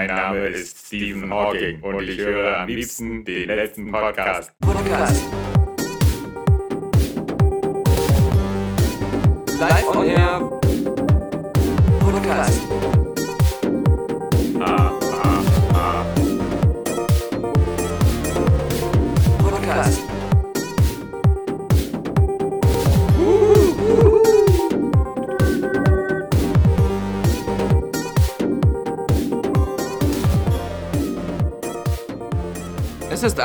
Mein Name ist Stephen Hawking und ich höre am liebsten den letzten Podcast. Podcast. Live on Air.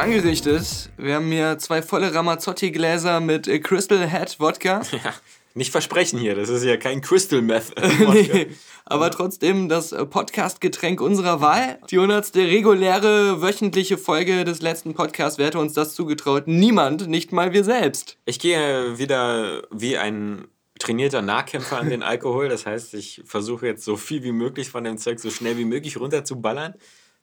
Angerichtet. Wir haben hier zwei volle Ramazzotti-Gläser mit äh, Crystal Head Wodka. Ja, nicht versprechen hier, das ist ja kein Crystal Meth. nee, aber trotzdem das äh, Podcast-Getränk unserer Wahl. Die hundertste reguläre wöchentliche Folge des letzten Podcasts. Wer hätte uns das zugetraut? Niemand, nicht mal wir selbst. Ich gehe wieder wie ein trainierter Nahkämpfer an den Alkohol. Das heißt, ich versuche jetzt so viel wie möglich von dem Zeug so schnell wie möglich runterzuballern.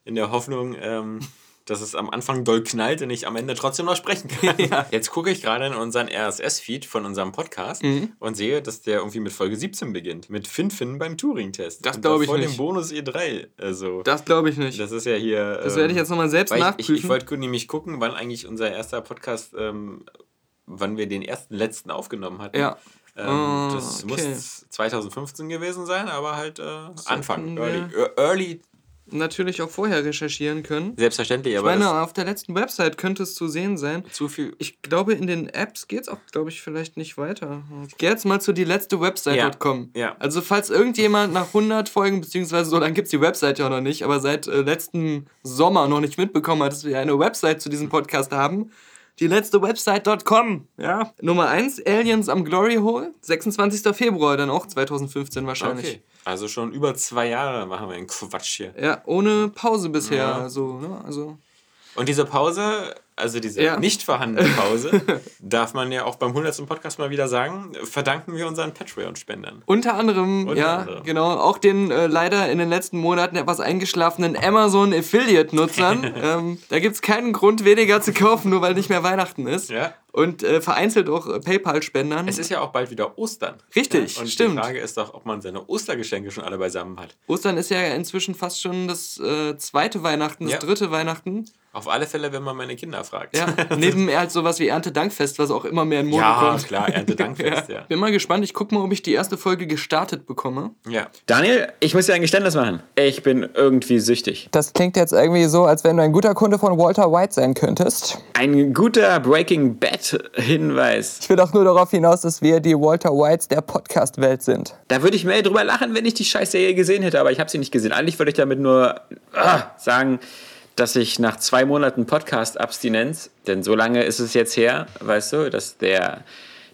In der Hoffnung, ähm, dass es am Anfang doll knallt und ich am Ende trotzdem noch sprechen kann. Ja. Jetzt gucke ich gerade in unseren RSS-Feed von unserem Podcast mhm. und sehe, dass der irgendwie mit Folge 17 beginnt. Mit Finfin beim Turing-Test. Das glaube ich vor nicht. dem Bonus E3. Also, das glaube ich nicht. Das ist ja hier. Das werde ich jetzt nochmal selbst nachprüfen. Ich, ich, ich wollte nämlich gucken, wann eigentlich unser erster Podcast, ähm, wann wir den ersten, letzten aufgenommen hatten. Ja. Ähm, oh, das okay. muss 2015 gewesen sein, aber halt äh, Anfang, early, early natürlich auch vorher recherchieren können. Selbstverständlich, aber. Ich meine, auf der letzten Website könnte es zu sehen sein. Zu viel. Ich glaube, in den Apps geht es auch, glaube ich, vielleicht nicht weiter. Ich gehe jetzt mal zu die letzte Website.com. Ja, ja. Also, falls irgendjemand nach 100 Folgen, beziehungsweise so lange gibt es die Website ja noch nicht, aber seit äh, letzten Sommer noch nicht mitbekommen hat, dass wir eine Website zu diesem Podcast haben. Die letzte Website.com, ja. Nummer 1, Aliens am Glory Hole, 26. Februar, dann auch 2015 wahrscheinlich. Okay. Also schon über zwei Jahre machen wir einen Quatsch hier. Ja, ohne Pause bisher. Ja. Also, ne? also. Und diese Pause, also diese ja. nicht vorhandene Pause, darf man ja auch beim 100. Podcast mal wieder sagen, verdanken wir unseren Patreon-Spendern. Unter anderem, Unter ja, anderem. genau, auch den äh, leider in den letzten Monaten etwas eingeschlafenen Amazon Affiliate-Nutzern. ähm, da gibt es keinen Grund, weniger zu kaufen, nur weil nicht mehr Weihnachten ist. Ja. Und äh, vereinzelt auch äh, PayPal-Spendern. Es ist ja auch bald wieder Ostern. Richtig, ja? Und stimmt. Die Frage ist doch, ob man seine Ostergeschenke schon alle beisammen hat. Ostern ist ja inzwischen fast schon das äh, zweite Weihnachten, das ja. dritte Weihnachten. Auf alle Fälle, wenn man meine Kinder fragt. Ja, neben halt sowas wie Erntedankfest, was auch immer mehr in Mode ja, kommt. Ja, klar, Erntedankfest, ja. ja. Bin mal gespannt. Ich gucke mal, ob ich die erste Folge gestartet bekomme. Ja. Daniel, ich muss dir ein Geständnis machen. Ich bin irgendwie süchtig. Das klingt jetzt irgendwie so, als wenn du ein guter Kunde von Walter White sein könntest. Ein guter Breaking Bad-Hinweis. Ich will doch nur darauf hinaus, dass wir die Walter Whites der Podcast-Welt sind. Da würde ich mehr drüber lachen, wenn ich die Scheißserie gesehen hätte, aber ich habe sie nicht gesehen. Eigentlich würde ich damit nur ah, sagen dass ich nach zwei Monaten Podcast-Abstinenz, denn so lange ist es jetzt her, weißt du, dass der,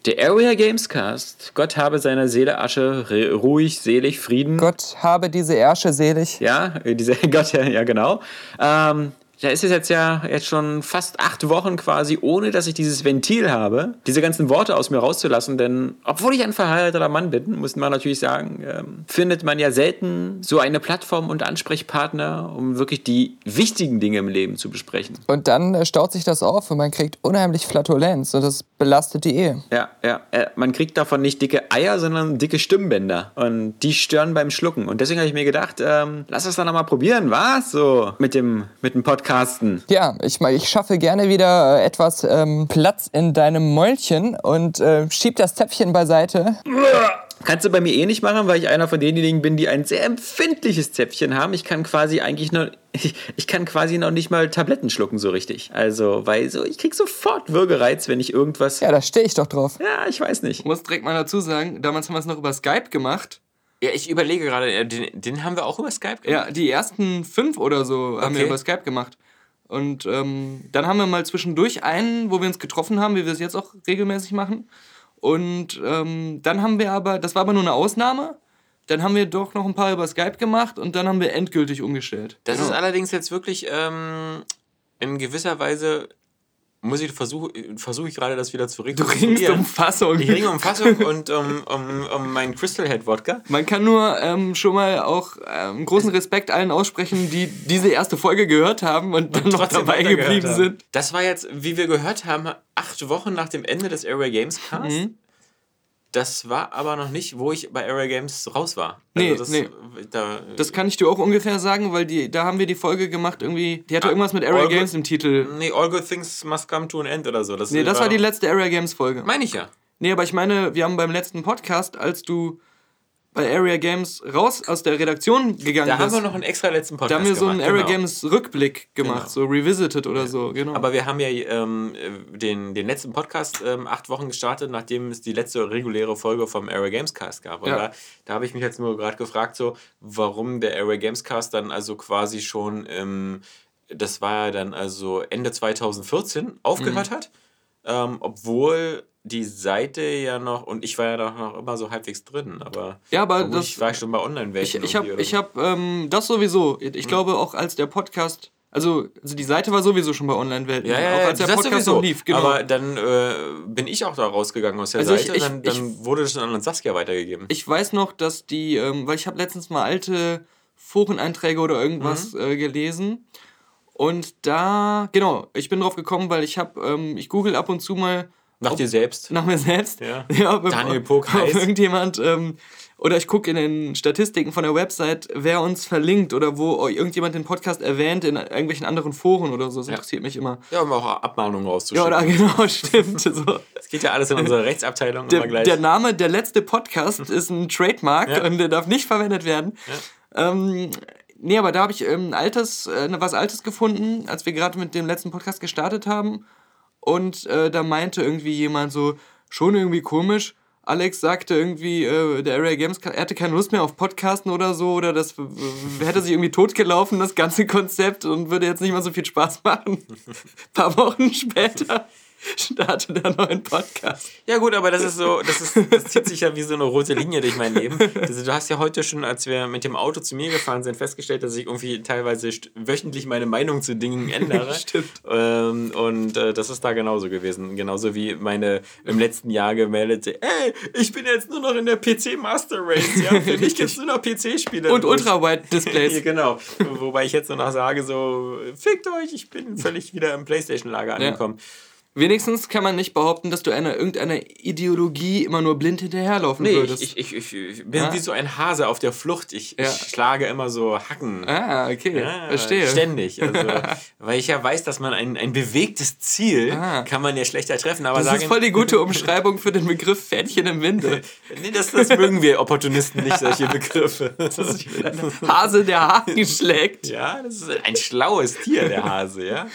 der Area Gamescast, Gott habe seine Seele Asche, ruhig, selig, Frieden. Gott habe diese Ersche selig. Ja, diese, Gott, ja, genau. Ähm, da ist es jetzt ja jetzt schon fast acht Wochen quasi, ohne dass ich dieses Ventil habe, diese ganzen Worte aus mir rauszulassen. Denn obwohl ich ein verheirateter Mann bin, muss man natürlich sagen, ähm, findet man ja selten so eine Plattform und Ansprechpartner, um wirklich die wichtigen Dinge im Leben zu besprechen. Und dann äh, staut sich das auf und man kriegt unheimlich Flatulenz und das belastet die Ehe. Ja, ja. Äh, man kriegt davon nicht dicke Eier, sondern dicke Stimmbänder. Und die stören beim Schlucken. Und deswegen habe ich mir gedacht, ähm, lass es dann nochmal probieren, was? So mit dem, mit dem Podcast Podcasten. Ja, ich, ich schaffe gerne wieder äh, etwas ähm, Platz in deinem Mäulchen und äh, schieb das Zäpfchen beiseite. Kannst du bei mir eh nicht machen, weil ich einer von denjenigen bin, die ein sehr empfindliches Zäpfchen haben. Ich kann quasi eigentlich noch, ich, ich, kann quasi noch nicht mal Tabletten schlucken so richtig. Also, weil so, ich krieg sofort Würgereiz, wenn ich irgendwas. Ja, da stehe ich doch drauf. Ja, ich weiß nicht. Ich muss direkt mal dazu sagen, damals haben wir es noch über Skype gemacht. Ja, ich überlege gerade, äh, den, den, haben wir auch über Skype gemacht. Ja, die ersten fünf oder so haben okay. wir über Skype gemacht. Und ähm, dann haben wir mal zwischendurch einen, wo wir uns getroffen haben, wie wir es jetzt auch regelmäßig machen. Und ähm, dann haben wir aber, das war aber nur eine Ausnahme, dann haben wir doch noch ein paar über Skype gemacht und dann haben wir endgültig umgestellt. Das genau. ist allerdings jetzt wirklich ähm, in gewisser Weise muss ich versuche versuch ich gerade das wieder zu rekonstruieren. Du ringst um Fassung. Ich ringe um Fassung und um, um, um meinen Crystal Head Wodka. Man kann nur ähm, schon mal auch ähm, großen Respekt allen aussprechen, die diese erste Folge gehört haben und dann und noch dabei geblieben sind. Das war jetzt, wie wir gehört haben, acht Wochen nach dem Ende des Area Games Cast. Mhm. Das war aber noch nicht, wo ich bei Area Games raus war. Nee, also das, nee. Da, Das kann ich dir auch ungefähr sagen, weil die, da haben wir die Folge gemacht, irgendwie. Die hatte Ah, irgendwas mit Area Games Good- im Titel. Nee, All Good Things Must Come to an End oder so. Das Nee, das war die letzte Area Games Folge. Meine ich ja. Nee, aber ich meine, wir haben beim letzten Podcast, als du bei Area Games raus aus der Redaktion gegangen Da haben bist, wir noch einen extra letzten da Podcast haben wir so einen gemacht, Area genau. Games Rückblick gemacht, Genau. so Revisited oder so, genau. Aber wir haben ja ähm, den, den letzten Podcast ähm, acht Wochen gestartet, nachdem es die letzte reguläre Folge vom Area Games Cast gab. Und Ja. da, da habe ich mich jetzt nur gerade gefragt, so, warum der Area Games Cast dann also quasi schon im, das war ja dann also Ende 2014 aufgehört Mhm. hat, ähm, obwohl die Seite ja noch, und ich war ja noch, noch immer so halbwegs drin, aber, Ja, aber das- ich war schon bei online ich ich habe ich hab, ähm, das sowieso. Ich Mhm. glaube auch als der Podcast, also, also die Seite war sowieso schon bei Online-Welten, Ja, ja, auch als der Podcast sowieso. noch lief, genau. Aber dann äh, bin ich auch da rausgegangen aus der Also ich- Seite ich- und dann, dann wurde das an Saskia weitergegeben. Ich weiß noch, dass die, ähm, weil ich habe letztens mal alte Foreneinträge oder irgendwas Mhm. äh, gelesen. Und da, genau, ich bin drauf gekommen, weil ich habe, ähm, ich google ab und zu mal Nach dir selbst. nach mir selbst. Ja. ob- Daniel Puck ob heißt. irgendjemand, ähm, oder ich gucke in den Statistiken von der Website, wer uns verlinkt oder wo irgendjemand den Podcast erwähnt in irgendwelchen anderen Foren oder so. Das interessiert mich immer. Ja, um auch Abmahnungen Ja, rauszuschicken. oder genau, stimmt. So. Das geht ja alles in unserer Rechtsabteilung immer Der, gleich. der Name, der letzte Podcast ist ein Trademark Ja. und der darf nicht verwendet werden. Ähm, nee, aber da habe ich ähm, altes, äh, was Altes gefunden, als wir gerade mit dem letzten Podcast gestartet haben. Und äh, da meinte irgendwie jemand so, schon irgendwie komisch. Alex sagte irgendwie, äh, der Area Games, er hatte keine Lust mehr auf Podcasten oder so, oder das hätte sich irgendwie totgelaufen, das ganze Konzept, und würde jetzt nicht mehr so viel Spaß machen. Ein paar Wochen später startet er neuen Podcast. ja gut, aber das ist so, das, ist, das zieht sich ja wie so eine rote Linie durch mein Leben. Also, du hast ja heute schon, als wir mit dem Auto zu mir gefahren sind, festgestellt, dass ich irgendwie teilweise wöchentlich meine Meinung zu Dingen ändere. Stimmt. Ähm, und äh, das ist da genauso gewesen. Genauso wie meine im letzten Jahr gemeldete, ey, ich bin jetzt nur noch in der PC Master Race, ja, für mich gibt es nur noch PC-Spiele. Und Ultra-Wide-Displays. Ja, genau. Wobei ich jetzt nur noch sage, so, fickt euch, ich bin völlig wieder im Playstation-Lager angekommen. Wenigstens kann man nicht behaupten, dass du einer irgendeiner Ideologie immer nur blind hinterherlaufen Nee, würdest. ich, ich, ich, ich bin Ah. wie so ein Hase auf der Flucht. Ich, Ja. schlage immer so Hacken. ah, okay, Ja, verstehe. Ständig. Also, weil ich ja weiß, dass man ein, ein bewegtes Ziel Ah. kann man ja schlechter treffen. Aber Das sagen, ist voll die gute Umschreibung für den Begriff Fähnchen im Winde. nee, das, das mögen wir Opportunisten nicht, solche Begriffe. Hase, der Haken schlägt. Ja, das ist ein schlaues Tier, der Hase, ja.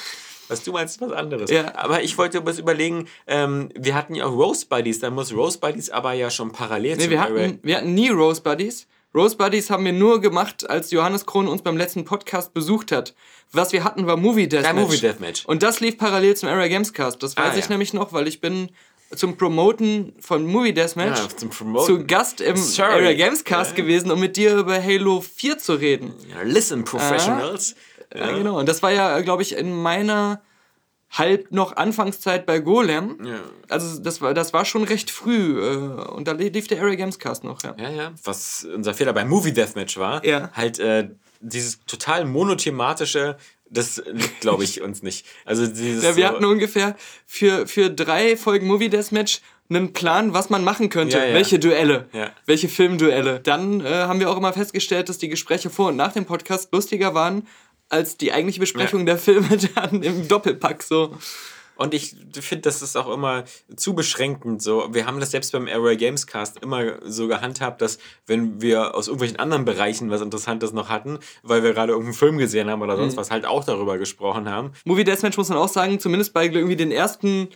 Was du meinst, ist was anderes. Ja. Aber ich wollte was überlegen, ähm, wir hatten ja auch Rose Buddies, dann muss Rose Buddies aber ja schon parallel Nee, zum wir Array- hatten, wir hatten nie Rose Buddies. Rose Buddies haben wir nur gemacht, als Johannes Krohn uns beim letzten Podcast besucht hat. Was wir hatten, war Movie Deathmatch. Ja, Movie Deathmatch. Und das lief parallel zum Area Games Cast. Das weiß Ah, ich ja. nämlich noch, weil ich bin zum Promoten von Movie Deathmatch Ja, zum Promoten. zu Gast im Sorry. Area Games Cast Ja. gewesen, um mit dir über Halo 4 zu reden. Ja, listen, Professionals. Ja, genau. Und das war ja, glaube ich, in meiner halb noch Anfangszeit bei Golem. Ja. Also das war, das war schon recht früh. Äh, und da lief der Area Games Cast noch, ja. Ja, ja. Was unser Fehler beim Movie Deathmatch war, Ja. halt äh, dieses total monothematische, das liegt, glaube ich, uns nicht. Also dieses Ja, wir so, hatten ungefähr für, für drei Folgen Movie Deathmatch einen Plan, was man machen könnte. Ja, ja. Welche Duelle. Ja. Welche Filmduelle. Dann äh, haben wir auch immer festgestellt, dass die Gespräche vor und nach dem Podcast lustiger waren als die eigentliche Besprechung Ja. der Filme dann im Doppelpack so. Und ich finde, das ist auch immer zu beschränkend. So, wir haben das selbst beim Area Games Cast immer so gehandhabt, dass wenn wir aus irgendwelchen anderen Bereichen was Interessantes noch hatten, weil wir gerade irgendeinen Film gesehen haben oder Mhm. sonst was, halt auch darüber gesprochen haben. Movie Deathmatch muss man auch sagen, zumindest bei irgendwie den ersten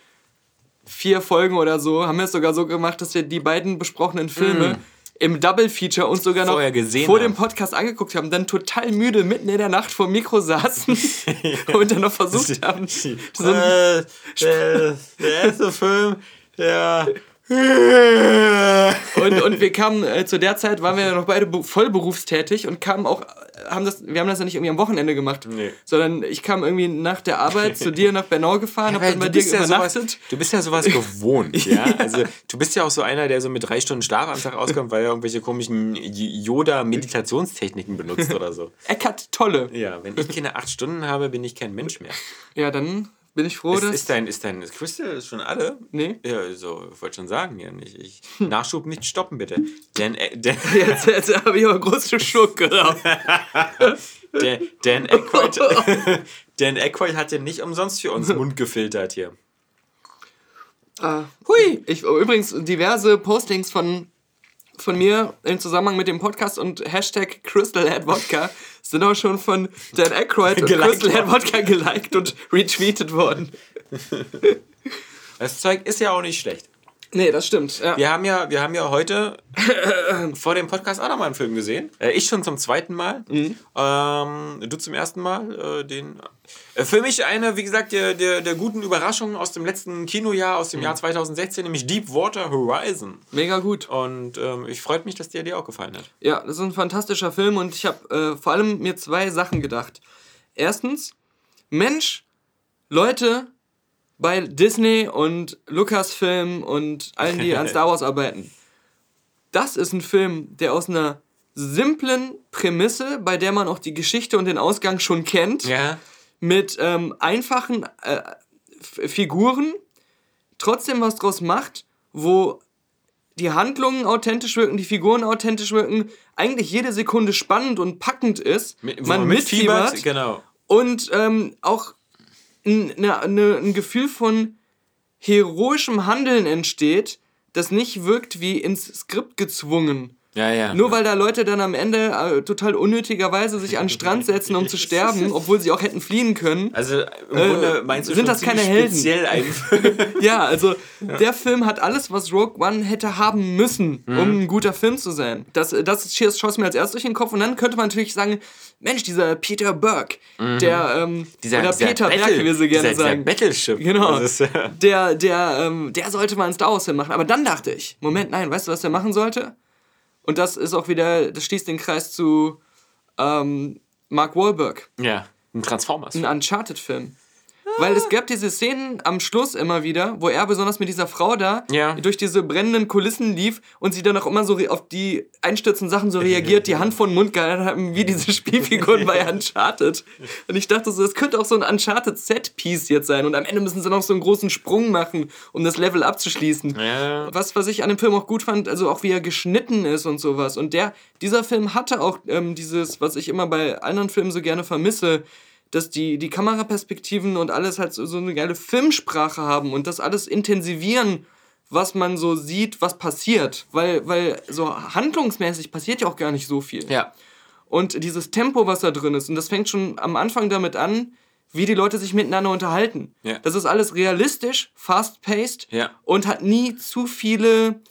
vier Folgen oder so, haben wir es sogar so gemacht, dass wir die beiden besprochenen Filme im Double Feature uns sogar noch vor haben. dem Podcast angeguckt haben, dann total müde mitten in der Nacht vor dem Mikro saßen und dann noch versucht haben, so ein, äh, der, der erste Film, der. und, und wir kamen äh, zu der Zeit waren wir ja noch beide voll berufstätig und kamen auch äh, haben das wir haben das ja nicht irgendwie am Wochenende gemacht, Nee. sondern ich kam irgendwie nach der Arbeit zu dir nach Bernau gefahren, hab Weil dann bei du, dir bist ja sowas, übernachtet. du bist ja sowas gewohnt, ja. Also du bist ja auch so einer, der so mit drei Stunden Schlaf am Tag auskommt, weil er irgendwelche komischen Yoda-Meditationstechniken benutzt oder so. Eckart Tolle. Ja, wenn ich keine acht Stunden habe, bin ich kein Mensch mehr. Ja, dann bin ich froh, ist, dass... ist, dein, ist dein Crystal schon alle? Nee. Ja, so, ich wollte schon sagen, ja nicht. Ich, Nachschub nicht stoppen, bitte. Denn, äh, Dan, Jetzt, jetzt habe ich aber großen Schluck geraucht. Dan, Dan, Dan Aykroyd hat ja nicht umsonst für uns Mund gefiltert hier. Ah, hui! Ich, übrigens, diverse Postings von, von mir im Zusammenhang mit dem Podcast und Hashtag Crystal Head Vodka sind auch schon von Dan Aykroyd und Geliked Crystal Head Vodka geliked und retweetet worden. Das Zeug ist ja auch nicht schlecht. Nee, das stimmt. Ja. Wir haben ja, wir haben ja heute vor dem Podcast auch nochmal einen Film gesehen. Äh, ich schon zum zweiten Mal. Mhm. Ähm, du zum ersten Mal. Äh, den, äh, für mich eine, wie gesagt, der, der, der guten Überraschung aus dem letzten Kinojahr, aus dem Mhm. Jahr 2016, nämlich Deepwater Horizon. Mega gut. Und ähm, ich freut mich, dass der dir auch gefallen hat. Ja, das ist ein fantastischer Film und ich habe äh, vor allem mir zwei Sachen gedacht. Erstens, Mensch, Leute bei Disney und Lucasfilm und allen, die an Star Wars arbeiten. Das ist ein Film, der aus einer simplen Prämisse, bei der man auch die Geschichte und den Ausgang schon kennt, Ja. mit ähm, einfachen äh, Figuren trotzdem was draus macht, wo die Handlungen authentisch wirken, die Figuren authentisch wirken, eigentlich jede Sekunde spannend und packend ist, Mit, man mitfiebert Genau. und ähm, auch ein, ne, ne, ein Gefühl von heroischem Handeln entsteht, das nicht wirkt wie ins Skript gezwungen. Ja, ja. Nur weil da Leute dann am Ende äh, total unnötigerweise sich an den Strand setzen, um zu sterben, obwohl sie auch hätten fliehen können. Also im Grunde meinst du sind das keine Helden? speziell ein Ja, also der Film hat alles, was Rogue One hätte haben müssen, Mhm. um ein guter Film zu sein. Das, das Cheers schoss mir als erstes durch den Kopf und dann könnte man natürlich sagen, Mensch, dieser Peter Burke, der, ähm, Mhm. Dieser- oder dieser Peter Battle- Berg, wie wir so gerne dieser- dieser sagen. Battleship. Genau. Ist, äh, der, der, ähm, der sollte mal einen Star Wars Film machen. Aber dann dachte ich, Moment, nein, weißt du, was der machen sollte? Und das ist auch wieder, das schließt den Kreis zu ähm, Mark Wahlberg, Ja, ein Transformers. ein Uncharted-Film. Weil es gab diese Szenen am Schluss immer wieder, wo er besonders mit dieser Frau da Ja. durch diese brennenden Kulissen lief und sie dann auch immer so auf die einstürzenden Sachen so reagiert, die Hand vor den Mund gehalten haben, wie diese Spielfiguren bei Uncharted. Und ich dachte so, das könnte auch so ein Uncharted-Set-Piece jetzt sein. Und am Ende müssen sie noch so einen großen Sprung machen, um das Level abzuschließen. Ja. Was, was ich an dem Film auch gut fand, also auch wie er geschnitten ist und sowas. Und der, dieser Film hatte auch ähm, dieses, was ich immer bei anderen Filmen so gerne vermisse, dass die, die Kameraperspektiven und alles halt so, so eine geile Filmsprache haben und das alles intensivieren, was man so sieht, was passiert. Weil, weil so handlungsmäßig passiert ja auch gar nicht so viel. Ja. Und dieses Tempo, was da drin ist, und das fängt schon am Anfang damit an, wie die Leute sich miteinander unterhalten. Ja. Das ist alles realistisch, fast-paced Ja. und hat nie zu viele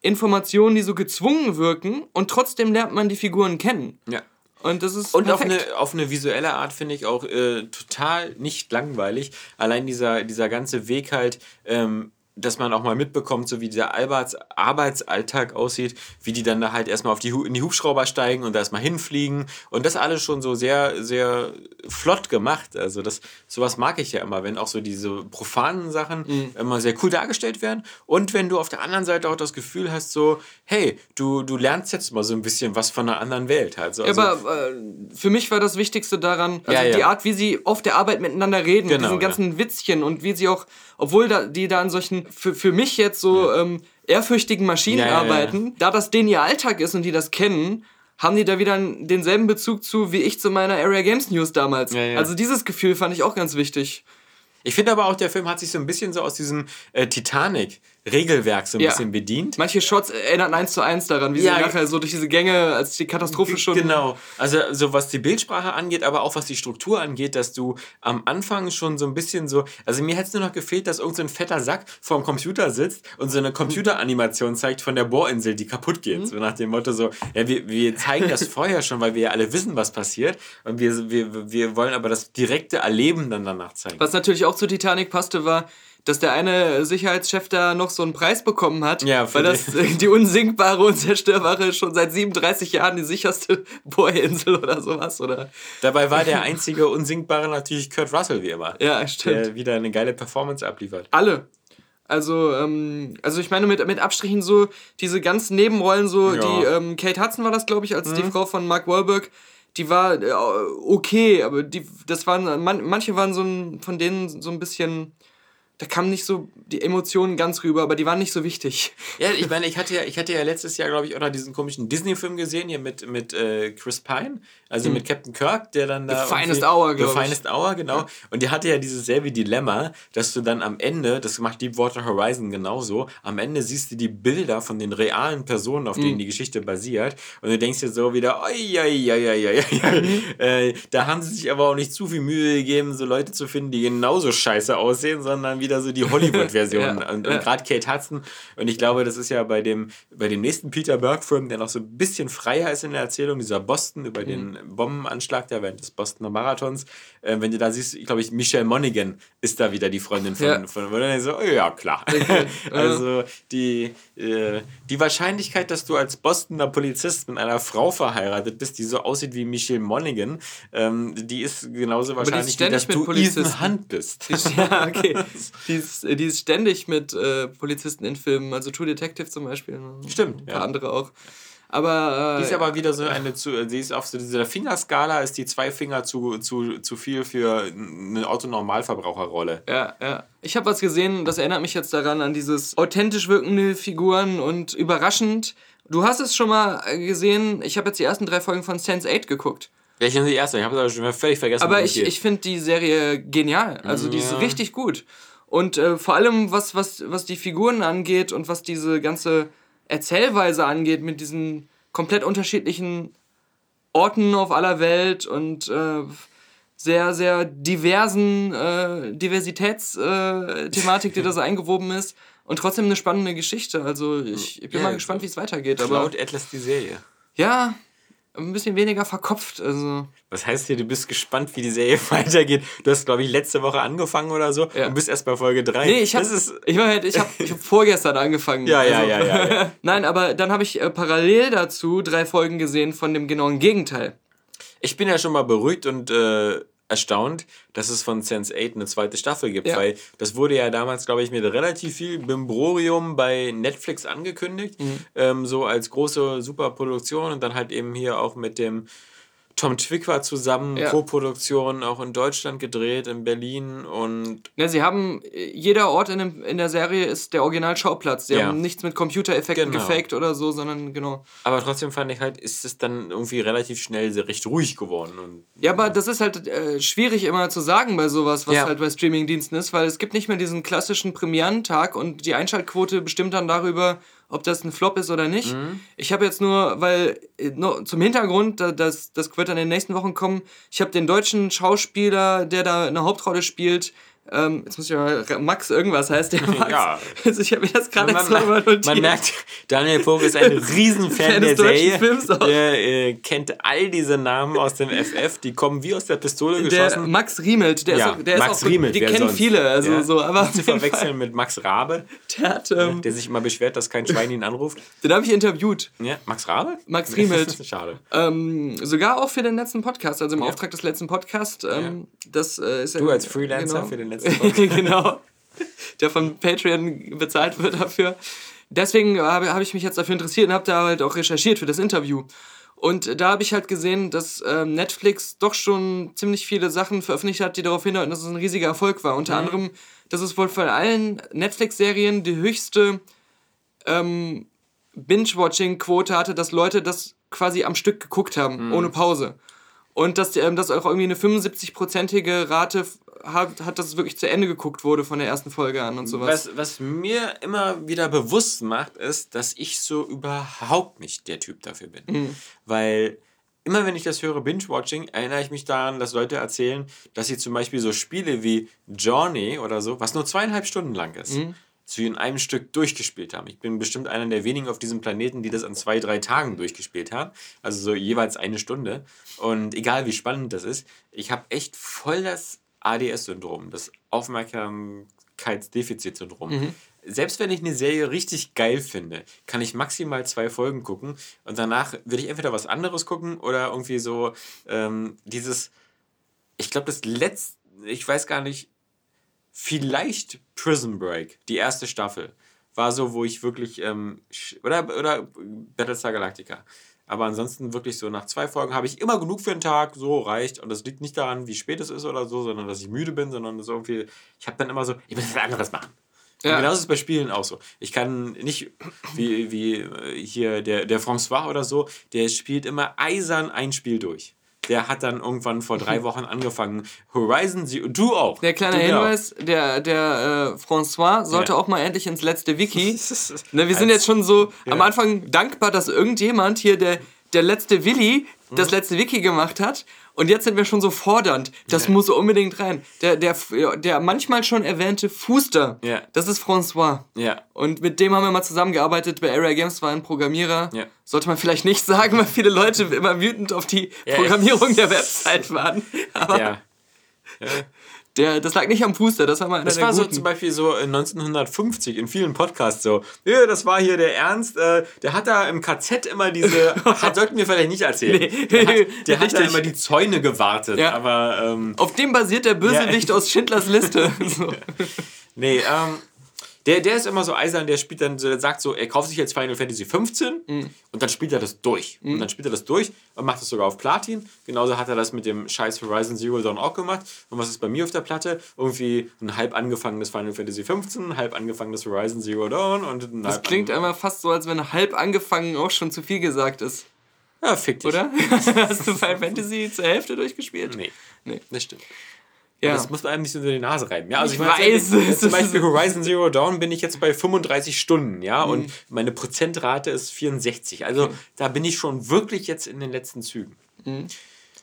Informationen, die so gezwungen wirken und trotzdem lernt man die Figuren kennen. Ja. Und das ist Und auf eine, auf eine visuelle Art finde ich auch äh, total nicht langweilig. Allein dieser, dieser ganze Weg halt, ähm, dass man auch mal mitbekommt, so wie dieser Alberts Arbeitsalltag aussieht, wie die dann da halt erstmal auf die, in die Hubschrauber steigen und da erstmal hinfliegen. Und das alles schon so sehr, sehr flott gemacht. Also das, sowas mag ich ja immer, wenn auch so diese profanen Sachen Mhm. immer sehr cool dargestellt werden. Und wenn du auf der anderen Seite auch das Gefühl hast, so, hey, du, du lernst jetzt mal so ein bisschen was von einer anderen Welt halt. So, Ja, also, aber äh, für mich war das Wichtigste daran, also Ja, ja. die Art, wie sie auf der Arbeit miteinander reden, mit Genau, diesen ganzen Witzchen und wie sie auch, obwohl da, die da an solchen, für, für mich jetzt so ähm, ehrfürchtigen Maschinen Ja, ja, ja. arbeiten, da das denen ihr Alltag ist und die das kennen, haben die da wieder denselben Bezug zu, wie ich zu meiner Area Games News damals. Ja, ja. Also dieses Gefühl fand ich auch ganz wichtig. Ich finde aber auch, der Film hat sich so ein bisschen so aus diesem äh, Titanic-Regelwerk so ein Ja. bisschen bedient. Manche Shots erinnern eins zu eins daran, wie Ja, sie nachher so durch diese Gänge, als die Katastrophe schon. Genau. Also so was die Bildsprache angeht, aber auch was die Struktur angeht, dass du am Anfang schon so ein bisschen so, also mir hätte es nur noch gefehlt, dass irgendein so ein fetter Sack vorm Computer sitzt und so eine Computeranimation zeigt von der Bohrinsel, die kaputt geht. So nach dem Motto so, ja, wir, wir zeigen das vorher schon, weil wir ja alle wissen, was passiert und wir, wir, wir wollen aber das direkte Erleben dann danach zeigen. Was natürlich auch zu Titanic passte, war, dass der eine Sicherheitschef da noch so einen Preis bekommen hat, Ja, weil das die unsinkbare und zerstörbare schon seit 37 Jahren die sicherste Bohrinsel oder sowas, oder? Dabei war der einzige Unsinkbare natürlich Kurt Russell, wie immer. Ja, stimmt. Der wieder eine geile Performance abliefert. Alle. Also, ähm, also ich meine mit, mit Abstrichen so diese ganzen Nebenrollen, so Ja. die ähm, Kate Hudson war das, glaube ich, als die Frau von Mark Wahlberg, die war äh, okay, aber die, das waren, man, manche waren so ein, von denen so ein bisschen da kamen nicht so die Emotionen ganz rüber, aber die waren nicht so wichtig. Ja, ich meine, ich hatte ja, ich hatte ja letztes Jahr, glaube ich, auch noch diesen komischen Disney-Film gesehen, hier mit, mit äh, Chris Pine, also mhm. mit Captain Kirk, der dann da. The Finest Hour, glaube ich. The Finest Hour, genau. Ja. Und der hatte ja dieses selbe Dilemma, dass du dann am Ende, das macht Deepwater Horizon genauso, am Ende siehst du die Bilder von den realen Personen, auf denen mhm. die Geschichte basiert, und du denkst dir so wieder, oi, oi, oi, oi, oi, oi. Mhm. Äh, da haben sie sich aber auch nicht zu viel Mühe gegeben, so Leute zu finden, die genauso scheiße aussehen, sondern wieder so die Hollywood-Version. ja, und, und gerade Kate Hudson. Und ich glaube, das ist ja bei dem, bei dem nächsten Peter Berg-Film, der noch so ein bisschen freier ist in der Erzählung, dieser Boston über mhm. den Bombenanschlag da während des Bostoner Marathons. Äh, wenn du da siehst, ich glaube, ich, Michelle Monaghan ist da wieder die Freundin von, ja. von, von dann so, oh, ja, klar. also die, äh, die Wahrscheinlichkeit, dass du als Bostoner Polizist mit einer Frau verheiratet bist, die so aussieht wie Michelle Monaghan, ähm, die ist genauso wahrscheinlich, wie dass du Ethan Hunt bist. ja, okay. Die ist ist, die ist ständig mit äh, Polizisten in Filmen, also True Detective zum Beispiel. Stimmt. Ein paar ja. andere auch. Aber, äh, die ist aber wieder so eine zu, die ist auf so dieser Fingerskala ist die zwei Finger zu, zu, zu viel für eine Autonormalverbraucherrolle. Ja, ja. Ich habe was gesehen, das erinnert mich jetzt daran an dieses authentisch wirkende Figuren und überraschend. Du hast es schon mal gesehen, ich habe jetzt die ersten drei Folgen von Sense 8 geguckt. Welche sind die erste? Ich habe es schon völlig vergessen. Aber ich, ich finde die Serie genial. Also ja. die ist richtig gut. Und äh, vor allem, was, was, was die Figuren angeht und was diese ganze Erzählweise angeht, mit diesen komplett unterschiedlichen Orten auf aller Welt und äh, sehr, sehr diversen äh, Diversitätsthematik, die da so eingewoben ist. Und trotzdem eine spannende Geschichte. Also ich, ich bin ja, mal gespannt, wie es weitergeht. Cloud Atlas die Serie. Ja, ein bisschen weniger verkopft. Also. Was heißt hier, du bist gespannt, wie die Serie weitergeht? Du hast, glaube ich, letzte Woche angefangen oder so ja. und bist erst bei Folge 3. Nee, ich habe ich mein, ich hab, ich hab vorgestern angefangen. ja, ja, also. ja, ja, ja. Nein, aber dann habe ich äh, parallel dazu drei Folgen gesehen von dem genauen Gegenteil. Ich bin ja schon mal beruhigt und äh, erstaunt, dass es von Sense 8 eine zweite Staffel gibt, ja. weil das wurde ja damals, glaube ich, mit relativ viel Bimborium bei Netflix angekündigt, mhm. ähm, so als große Superproduktion und dann halt eben hier auch mit dem Tom Twick war zusammen, ja. Co-Produktion auch in Deutschland gedreht, in Berlin und. Ja, sie haben, jeder Ort in, dem, in der Serie ist der Originalschauplatz. Sie ja. haben nichts mit Computereffekten genau. gefaked oder so, sondern genau. Aber trotzdem fand ich halt, ist es dann irgendwie relativ schnell recht ruhig geworden. Und, ja, aber das ist halt äh, schwierig immer zu sagen bei sowas, was ja. halt bei Streamingdiensten ist, weil es gibt nicht mehr diesen klassischen Premierentag und die Einschaltquote bestimmt dann darüber, ob das ein Flop ist oder nicht. Mhm. Ich habe jetzt nur, weil äh, nur zum Hintergrund, das, das wird dann in den nächsten Wochen kommen, ich habe den deutschen Schauspieler, der da eine Hauptrolle spielt, ähm, jetzt muss ich mal, Max irgendwas heißt der Max. Ja. Also ich habe mir das gerade extra mal notiert. Man merkt, Daniel Pope ist ein Riesenfan der Serie. Films auch. Der äh, kennt all diese Namen aus dem FF, die kommen wie aus der Pistole geschossen. Der Max Riemelt, der ja, ist auch, der Max ist auch, Riemelt, die kennen sonst? viele, also ja. so, aber zu verwechseln mit Max Rabe, der, hat, ähm, der sich immer beschwert, dass kein Schwein ihn anruft. Den habe ich interviewt. Ja, Max Rabe? Max Riemelt. Schade. Ähm, sogar auch für den letzten Podcast, also im ja. Auftrag des letzten Podcasts. Ähm, das äh, ist du als Freelancer genau. für den letzten genau. Der von Patreon bezahlt wird dafür. Deswegen habe hab ich mich jetzt dafür interessiert und habe da halt auch recherchiert für das Interview. Und da habe ich halt gesehen, dass ähm, Netflix doch schon ziemlich viele Sachen veröffentlicht hat, die darauf hindeuten, dass es ein riesiger Erfolg war. Unter mhm. anderem, dass es wohl von allen Netflix-Serien die höchste ähm, Binge-Watching-Quote hatte, dass Leute das quasi am Stück geguckt haben, mhm. ohne Pause. Und dass, ähm, dass auch irgendwie eine 75-prozentige Rate hat, hat, dass es wirklich zu Ende geguckt wurde von der ersten Folge an und sowas. Was, was mir immer wieder bewusst macht, ist, dass ich so überhaupt nicht der Typ dafür bin. Mhm. Weil immer wenn ich das höre, Binge-Watching, erinnere ich mich daran, dass Leute erzählen, dass sie zum Beispiel so Spiele wie Journey oder so, was nur zweieinhalb Stunden lang ist, mhm. zu in einem Stück durchgespielt haben. Ich bin bestimmt einer der wenigen auf diesem Planeten, die das an zwei, drei Tagen durchgespielt haben. Also so jeweils eine Stunde. Und egal wie spannend das ist, ich habe echt voll das ADS-Syndrom, das Aufmerksamkeitsdefizitsyndrom. Mhm. Selbst wenn ich eine Serie richtig geil finde, kann ich maximal zwei Folgen gucken und danach will ich entweder was anderes gucken oder irgendwie so ähm, dieses, ich glaube, das letzte, ich weiß gar nicht, vielleicht Prison Break, die erste Staffel, war so, wo ich wirklich, ähm, oder, oder Battlestar Galactica, Aber ansonsten wirklich so nach zwei Folgen habe ich immer genug für einen Tag, so reicht. Und das liegt nicht daran, wie spät es ist oder so, sondern dass ich müde bin, sondern das irgendwie, ich habe dann immer so, ich muss was anderes machen. Ja. Und genauso ist es bei Spielen auch so. Ich kann nicht, wie, wie äh, hier der, der François oder so, der spielt immer eisern ein Spiel durch. Der hat dann irgendwann vor drei Wochen angefangen. Horizon Zero, du auch. Der kleine du Hinweis, der, der äh, François sollte ja. auch mal endlich ins letzte Wiki. ne, wir sind jetzt schon so ja. am Anfang dankbar, dass irgendjemand hier, der, der letzte Willi, das letzte Wiki gemacht hat. Und jetzt sind wir schon so fordernd. Das ja. muss unbedingt rein. Der, der, der manchmal schon erwähnte Fuster, ja. das ist François. Ja. Und mit dem haben wir mal zusammengearbeitet. Bei Area Games war ein Programmierer. Ja. Sollte man vielleicht nicht sagen, weil viele Leute immer wütend auf die Programmierung der Website waren. Aber ja. Der, das lag nicht am Puster, das war mal Das war so zum Beispiel so 1950 in vielen Podcasts so. Ja, das war hier der Ernst, äh, der hat da im KZ immer diese. hat, sollten wir vielleicht nicht erzählen. Nee. Der hat, der hat da immer die Zäune gewartet. Ja. Aber, ähm, Auf dem basiert der Bösewicht ja. aus Schindlers Liste. so. Nee, ähm, der, der ist immer so eisern, der spielt dann, der sagt so, er kauft sich jetzt Final Fantasy 15 mhm. und dann spielt er das durch. Mhm. Und dann spielt er das durch und macht das sogar auf Platin. Genauso hat er das mit dem scheiß Horizon Zero Dawn auch gemacht. Und was ist bei mir auf der Platte? Irgendwie ein halb angefangenes Final Fantasy 15, halb angefangenes Horizon Zero Dawn und ein Das klingt einmal fast so, als wenn halb angefangen auch schon zu viel gesagt ist. Ja, fick dich. Oder? Hast du Final Fantasy zur Hälfte durchgespielt? Nee. Nee. Das stimmt. Ja. Das muss man einem nicht in die Nase reiben. Ja, also ich, ich weiß, jetzt, zum Beispiel Horizon Zero Dawn bin ich jetzt bei 35 Stunden, ja, mhm. und meine Prozentrate ist 64. Also mhm. da bin ich schon wirklich jetzt in den letzten Zügen. Mhm.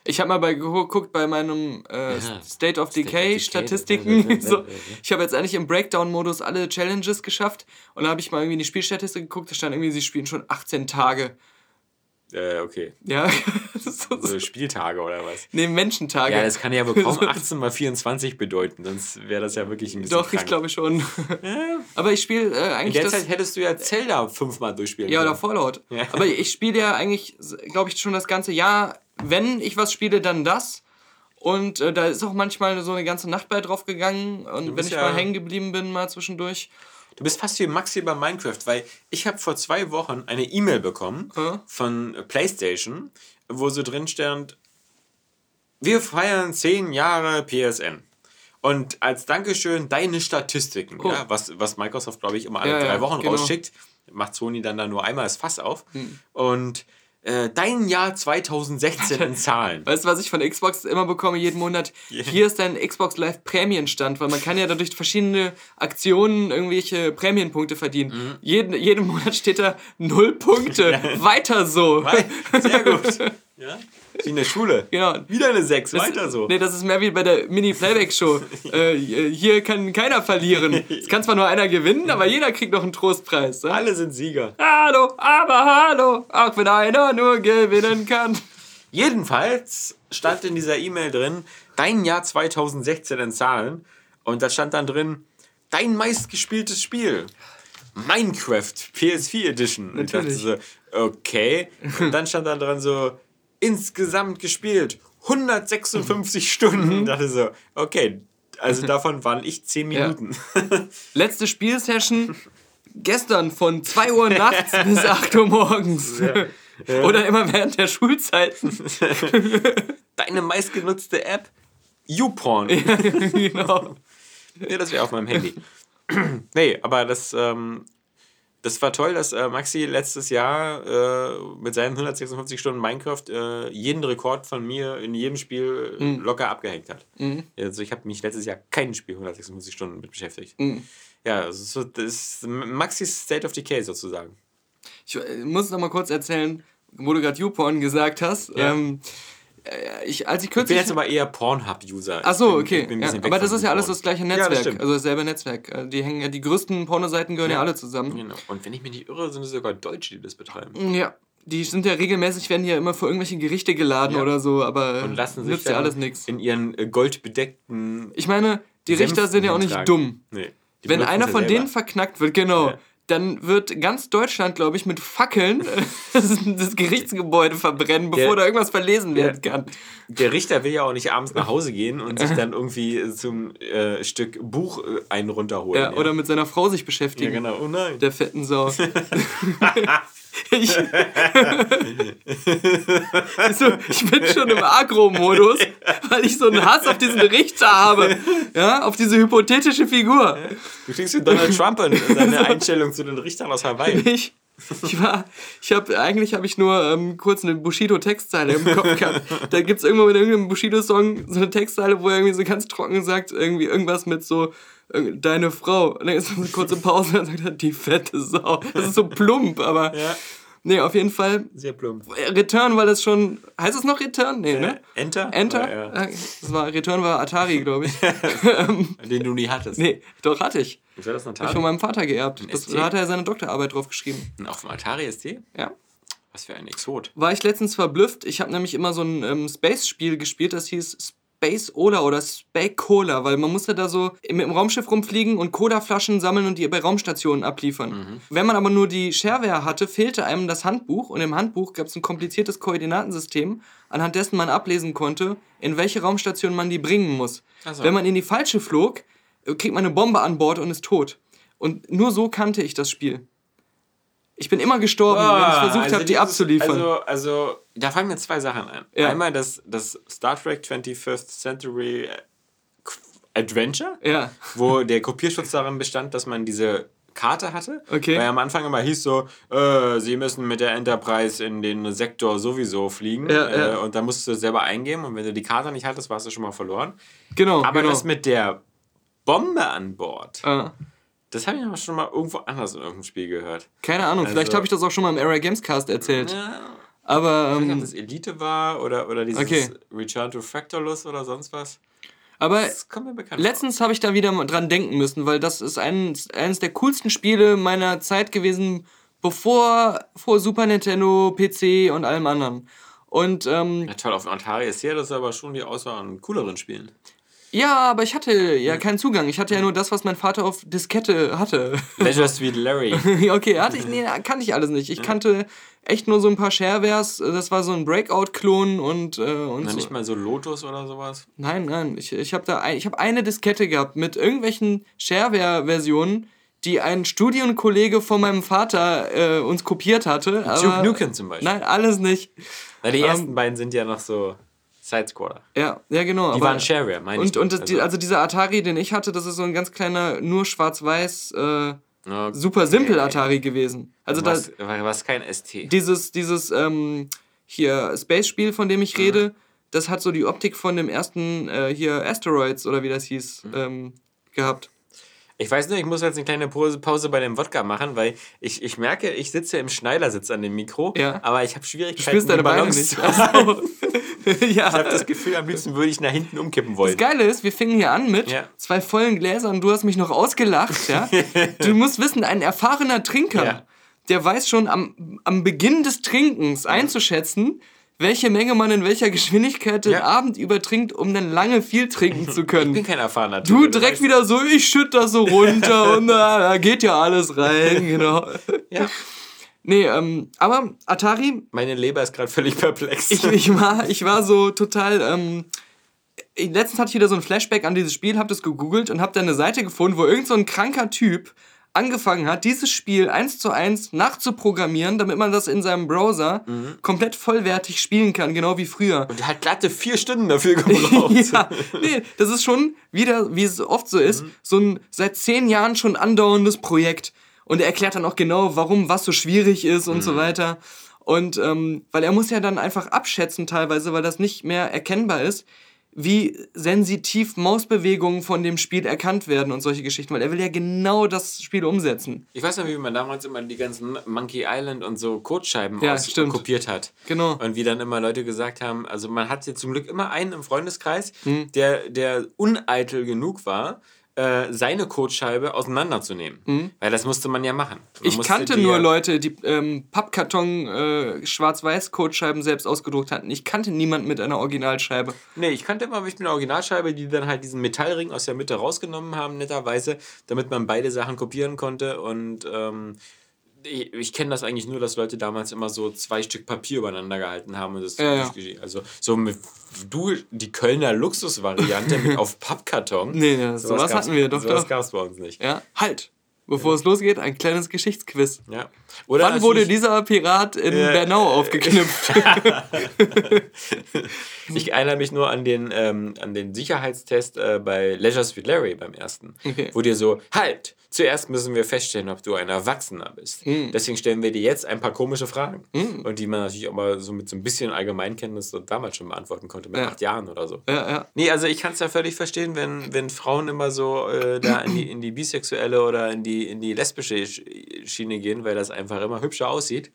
Ich habe mal bei geguckt bei meinem äh, ja. State of Decay Statistiken. so, ich habe jetzt eigentlich im Breakdown-Modus alle Challenges geschafft und da habe ich mal irgendwie in die Spielstatistik geguckt. Da stand irgendwie, sie spielen schon 18 Tage. Äh, okay. Ja. so, so. Spieltage oder was? Nee, Menschentage. Ja, das kann ja wohl kaum 18 mal 24 bedeuten, sonst wäre das ja wirklich ein bisschen Doch, krank. ich glaube schon. Ja. Aber ich spiele äh, eigentlich In der Zeit hättest du ja Zelda fünfmal durchspielen Ja, oder Fallout. Ja. Aber ich spiele ja eigentlich, glaube ich, schon das ganze Jahr. Wenn ich was spiele, dann das. Und äh, da ist auch manchmal so eine ganze Nacht bei drauf gegangen. Und wenn ich ja mal hängen geblieben bin, mal zwischendurch. Du bist fast wie Maxi bei Minecraft, weil ich habe vor zwei Wochen eine E-Mail bekommen hm? von PlayStation, wo so drin stand, wir feiern zehn Jahre PSN. Und als Dankeschön deine Statistiken, cool. ja, was, was Microsoft, glaube ich, immer alle ja, drei Wochen genau. rausschickt, macht Sony dann da nur einmal das Fass auf. Hm. Und äh, dein Jahr 2016 in Zahlen. Weißt du, was ich von Xbox immer bekomme jeden Monat? Yeah. Hier ist dein Xbox Live Prämienstand, weil man kann ja dadurch verschiedene Aktionen irgendwelche Prämienpunkte verdienen. Mhm. Jeden, jeden Monat steht da null Punkte. Weiter so. Sehr gut. Ja? Wie in der Schule. Genau. Wieder eine 6, das, weiter so. Nee, das ist mehr wie bei der Mini-Playback-Show. äh, hier kann keiner verlieren. Es kann zwar nur einer gewinnen, aber jeder kriegt noch einen Trostpreis. Ja? Alle sind Sieger. Hallo, aber hallo, auch wenn einer nur gewinnen kann. Jedenfalls stand in dieser E-Mail drin, dein Jahr 2016 in Zahlen. Und da stand dann drin, dein meistgespieltes Spiel. Minecraft PS4 Edition. Natürlich. Und ich dachte so, okay. Und dann stand da dran so, insgesamt gespielt 156 Stunden. Ich dachte so, okay, also davon waren ich 10 Minuten. Ja. Letzte Spielsession gestern von 2 Uhr nachts bis 8 Uhr morgens. Ja. Ja. Oder immer während der Schulzeiten. Deine meistgenutzte App? YouPorn. Ja, genau. Ja, das wäre auf meinem Handy. nee, aber das ähm, das war toll, dass äh, Maxi letztes Jahr äh, mit seinen 156 Stunden Minecraft äh, jeden Rekord von mir in jedem Spiel mhm. locker abgehängt hat. Mhm. Also ich habe mich letztes Jahr kein Spiel 156 Stunden mit beschäftigt. Mhm. Ja, also das ist Maxis State of Decay sozusagen. Ich äh, muss noch mal kurz erzählen, wo du gerade YouPorn gesagt hast. Ja. Ähm, äh, ich, als ich kürzlich. Ich bin jetzt aber eher Pornhub-User. Ach so, okay. Ja, aber das ist ja alles das gleiche Netzwerk. Ja, also dasselbe Netzwerk. Äh, die hängen ja, die größten Pornoseiten gehören ja, ja alle zusammen. Genau. Und wenn ich mich nicht irre, sind es sogar Deutsche, die das betreiben. Ja. Die sind ja regelmäßig, werden ja immer vor irgendwelche Gerichte geladen oder so, aber und lassen sich nützt ja alles nichts. In ihren äh, goldbedeckten. Ich meine, die Richter sind ja auch nicht dumm. Nee. Wenn einer von denen verknackt wird, genau, dann wird ganz Deutschland, glaube ich, mit Fackeln das Gerichtsgebäude verbrennen, bevor der, da irgendwas verlesen werden kann. Der Richter will ja auch nicht abends nach Hause gehen und sich dann irgendwie zum äh, Stück Buch äh, einen runterholen. Ja, ja, Oder mit seiner Frau sich beschäftigen. Ja, genau. Oh nein. Der fetten Sau. Ich, also, ich bin schon im Agro-Modus, weil ich so einen Hass auf diesen Richter habe. Ja, auf diese hypothetische Figur. Du klingst wie Donald Trump in seiner Einstellung zu den Richtern aus Hawaii. Ich, ich war, ich habe, eigentlich habe ich nur ähm, kurz eine Bushido-Textzeile im Kopf gehabt. Da gibt es irgendwo in irgendeinem Bushido-Song so eine Textzeile, wo er irgendwie so ganz trocken sagt, irgendwie irgendwas mit so, deine Frau. Und dann ist so eine kurze Pause und dann sagt er, die fette Sau. Das ist so plump, aber. Ja. Nee, auf jeden Fall. Sehr plump. Return, weil das schon. Heißt es noch Return? Nee, ne? Enter? Enter? Ja, ja. Ah, Das war, Return war Atari, glaube ich. Den du nie hattest. nee, doch hatte ich. Was war das ein Hab ich von meinem Vater geerbt. Das, da hat er seine Doktorarbeit drauf geschrieben. Auf dem Atari ST? Ja. Was für ein Exot. War ich letztens verblüfft. Ich habe nämlich immer so ein ähm, Space-Spiel gespielt, das hieß Space Ola oder Space Cola, weil man musste da so mit dem Raumschiff rumfliegen und Cola-Flaschen sammeln und die bei Raumstationen abliefern. Wenn man aber nur die Shareware hatte, fehlte einem das Handbuch und im Handbuch gab es ein kompliziertes Koordinatensystem, anhand dessen man ablesen konnte, in welche Raumstation man die bringen muss. So. Wenn man in die falsche flog, äh, kriegt man eine Bombe an Bord und ist tot. Und nur so kannte ich das Spiel. Ich bin immer gestorben, wenn ich versucht also habe, die abzuliefern. Also, also, da fallen mir zwei Sachen ein. Ja. Einmal das, das Star Trek 25th Century Adventure, ja. wo der Kopierschutz darin bestand, dass man diese Karte hatte. Okay. Weil am Anfang immer hieß so, äh, sie müssen mit der Enterprise in den Sektor sowieso fliegen. Ja, äh, ja. Und dann musstest du es selber eingeben und wenn du die Karte nicht hattest, warst du schon mal verloren. Genau. Aber genau. das mit der Bombe an Bord, Ah, das habe ich aber schon mal irgendwo anders in irgendeinem Spiel gehört. keine Ahnung, vielleicht Also- habe ich das auch schon mal im Area Games Cast erzählt. Ja, Aber, Ich weiß nicht, ob ähm, das Elite war oder, oder dieses Okay. Return to Fractalus oder sonst was. aber letztens habe ich da wieder dran denken müssen, weil das ist ein, eines der coolsten Spiele meiner Zeit gewesen, bevor vor Super Nintendo, PC und allem anderen. Und ähm. Ja, toll, auf Atari ist ja das aber schon die Auswahl an cooleren Spielen. Ja, aber ich hatte ja keinen Zugang. Ich hatte ja nur das, was mein Vater auf Diskette hatte. Leisure Suite Larry. okay, hatte ich, nee, kannte ich alles nicht. Ich kannte echt nur so ein paar Sharewares. Das war so ein Breakout-Klon und, äh, und Na, so. nicht mal so Lotus oder sowas. Nein, nein, ich, ich habe da ein, ich hab eine Diskette gehabt mit irgendwelchen Shareware-Versionen, die ein Studienkollege von meinem Vater äh, uns kopiert hatte. Duke Nukem zum Beispiel. Nein, alles nicht. Na, die Ähm, ersten beiden sind ja noch so Sidescroller. Ja, ja genau. Die waren Shareware, meine ich. Und, und das, die, also dieser Atari, den ich hatte, das ist so ein ganz kleiner, nur schwarz-weiß, äh, Ja, super simpel Atari gewesen. Also da, was, was kein ST. dieses, dieses ähm, hier Space-Spiel, von dem ich rede, das hat so die Optik von dem ersten äh, hier Asteroids oder wie das hieß, ähm, gehabt. Ich weiß nur, ich muss jetzt eine kleine Pause, bei dem Wodka machen, weil ich, ich merke, ich sitze im Schneidersitz an dem Mikro, Ja. aber ich habe Du Schwierigkeiten, spürst deine Balance nicht. zu ja. Ich habe das Gefühl, am liebsten würde ich nach hinten umkippen Das wollen. Geile ist, wir fingen hier an mit Ja. zwei vollen Gläsern. Du hast mich noch ausgelacht. Ja? du musst wissen, ein erfahrener Trinker, Ja. der weiß schon am, am Beginn des Trinkens einzuschätzen, welche Menge man in welcher Geschwindigkeit den Ja. Abend über trinkt, um dann lange viel trinken zu Ich bin können. kein erfahrener Du Typ, direkt weißt- wieder so, ich schütt das so runter und da, da geht ja alles rein, genau. Ja. Nee, ähm, aber Atari, Meine Leber ist gerade völlig perplex. ich, ich, war, ich war so total. Ähm, letztens hatte ich wieder so ein Flashback an dieses Spiel, hab das gegoogelt und hab dann eine Seite gefunden, wo irgend so ein kranker Typ angefangen hat, dieses Spiel eins zu eins nachzuprogrammieren, damit man das in seinem Browser komplett vollwertig spielen kann, genau wie früher. Und der hat glatte vier Stunden dafür gebraucht. ja, nee, das ist schon wieder, wie es oft so ist, so ein seit zehn Jahren schon andauerndes Projekt. Und er erklärt dann auch genau, warum was so schwierig ist und so weiter. Und ähm, weil er muss ja dann einfach abschätzen teilweise, weil das nicht mehr erkennbar ist, wie sensitiv Mausbewegungen von dem Spiel erkannt werden und solche Geschichten, weil er will ja genau das Spiel umsetzen. Ich weiß noch, wie man damals immer die ganzen Monkey Island und so Codescheiben Ja, kopiert hat. Genau. Und wie dann immer Leute gesagt haben, also man hat hier zum Glück immer einen im Freundeskreis, Hm. der, der uneitel genug war, äh, seine Codescheibe auseinanderzunehmen. Weil das musste man ja machen. Man. Ich kannte nur Leute, die ähm, Pappkarton äh, Schwarz-Weiß-Codescheiben selbst ausgedruckt hatten. Ich kannte niemanden mit einer Originalscheibe. Nee, ich kannte immer mit einer Originalscheibe, die dann halt diesen Metallring aus der Mitte rausgenommen haben, netterweise, damit man beide Sachen kopieren konnte. Und ähm, ich, ich kenne das eigentlich nur, dass Leute damals immer so zwei Stück Papier übereinander gehalten haben. Und das Ja, ja. Also so mit du die Kölner Luxusvariante mit auf Pappkarton. Nee, nee, sowas gab's- hatten wir, doch, Sowas gab es bei uns nicht. Ja, halt. Bevor es losgeht, ein kleines Geschichtsquiz. Ja. Wann hast wurde dieser Pirat in Ja. Bernau aufgeknüpft? Ich erinnere mich nur an den, ähm, an den Sicherheitstest äh, bei Leisure Suit Larry beim ersten. Okay. Wo dir so, halt, zuerst müssen wir feststellen, ob du ein Erwachsener bist. Hm. Deswegen stellen wir dir jetzt ein paar komische Fragen. Und die man natürlich auch mal so mit so ein bisschen Allgemeinkenntnis so damals schon beantworten konnte, mit Ja. acht Jahren oder so. ja, ja. Nee, also ich kann es ja völlig verstehen, wenn, wenn Frauen immer so äh, da in die, in die bisexuelle oder in die, in die lesbische Sch- Schiene gehen, weil das einfach immer hübscher aussieht.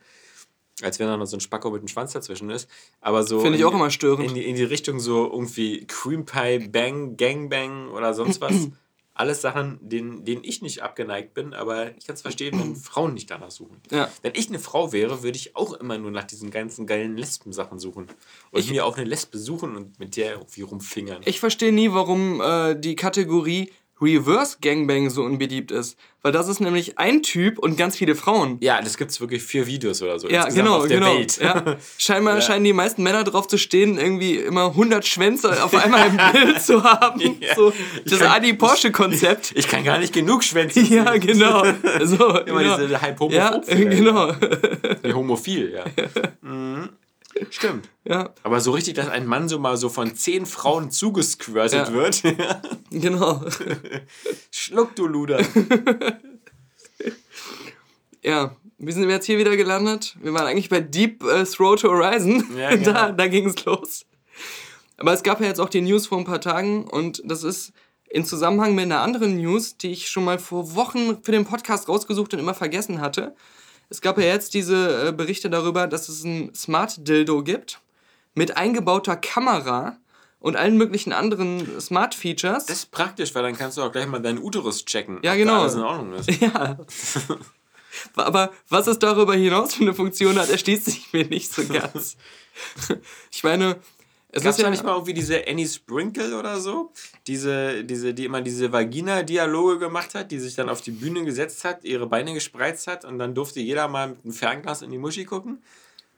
Als wenn da noch so ein Spacko mit einem Schwanz dazwischen ist. Aber so. Finde ich in auch die- immer störend. In die, in die Richtung so irgendwie Cream Pie, Bang, Gangbang oder sonst was. Alles Sachen, denen, denen ich nicht abgeneigt bin, aber ich kann es verstehen, wenn Frauen nicht danach suchen. Ja. Wenn ich eine Frau wäre, würde ich auch immer nur nach diesen ganzen geilen Lesben-Sachen suchen. Und mir auch eine Lesbe suchen und mit der irgendwie rumfingern. Ich verstehe nie, warum äh, die Kategorie Reverse Gangbang so unbeliebt ist. Weil das ist nämlich ein Typ und ganz viele Frauen. Ja, das gibt es wirklich vier Videos oder so. Ja, genau, auf der genau. Welt. Ja. Scheinbar scheinen die meisten Männer drauf zu stehen, irgendwie immer 100 Schwänze auf einmal im Bild zu haben. Ja. So, Ich das Adi-Porsche-Konzept. Ich kann gar nicht genug Schwänze Ja, sehen. genau. So, Immer genau. diese halb Ja, homophob genau. Die Homophil, ja. Mhm. Stimmt. Ja, Aber so richtig, dass ein Mann so mal so von zehn Frauen zugesquirtet Ja. wird. genau. Schluck, du Luder. Ja, wie sind wir jetzt hier wieder gelandet? Wir waren eigentlich bei Deep äh, Throat Horizon. Ja, genau. da da ging es los. Aber es gab ja jetzt auch die News vor ein paar Tagen und das ist in Zusammenhang mit einer anderen News, die ich schon mal vor Wochen für den Podcast rausgesucht und immer vergessen hatte. Es gab ja jetzt diese äh, Berichte darüber, dass es ein Smart Dildo gibt mit eingebauter Kamera und allen möglichen anderen Smart Features. Das ist praktisch, weil dann kannst du auch gleich mal deinen Uterus checken. Ja, genau. Alles in Ordnung ist. Ja. Aber was es darüber hinaus für eine Funktion hat, erschließt sich mir nicht so ganz. Ich meine, es Gab ist es ja nicht mal irgendwie diese Annie Sprinkle oder so? Diese, diese, die immer diese Vagina-Dialoge gemacht hat, die sich dann auf die Bühne gesetzt hat, ihre Beine gespreizt hat und dann durfte jeder mal mit einem Fernglas in die Muschi gucken.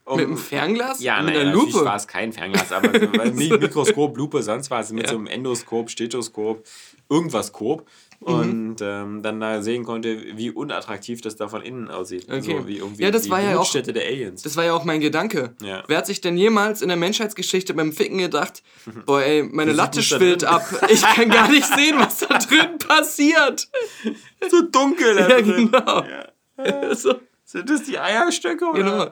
Um, mit einem Fernglas? Ja, mit einer Lupe? war es kein Fernglas, aber so, Mikroskop, Lupe, sonst was mit Ja. so einem Endoskop, Stethoskop, irgendwas Kop. Mhm. Und ähm, dann da sehen konnte, wie unattraktiv das da von innen aussieht. Okay. So wie irgendwie Ja, das die war ja auch- der Aliens. Das war ja auch mein Gedanke. Ja. Wer hat sich denn jemals in der Menschheitsgeschichte beim Ficken gedacht, boah ey, meine Latte schwillt ab. Ich kann gar nicht sehen, was da drin passiert. so dunkel da Ja, drin. genau. Ja. So, Sind das die Eierstöcke? Oder? genau.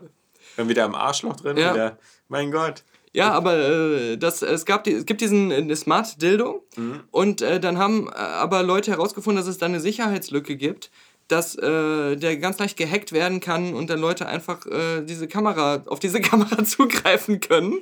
Dann wieder am Arschloch drin. Ja. Wieder. Mein Gott. Ja, aber äh, das, es, gab die, es gibt diesen äh, Smart Dildo Mhm. und äh, dann haben äh, aber Leute herausgefunden, dass es da eine Sicherheitslücke gibt, dass äh, der ganz leicht gehackt werden kann und dann Leute einfach äh, diese Kamera auf diese Kamera zugreifen können.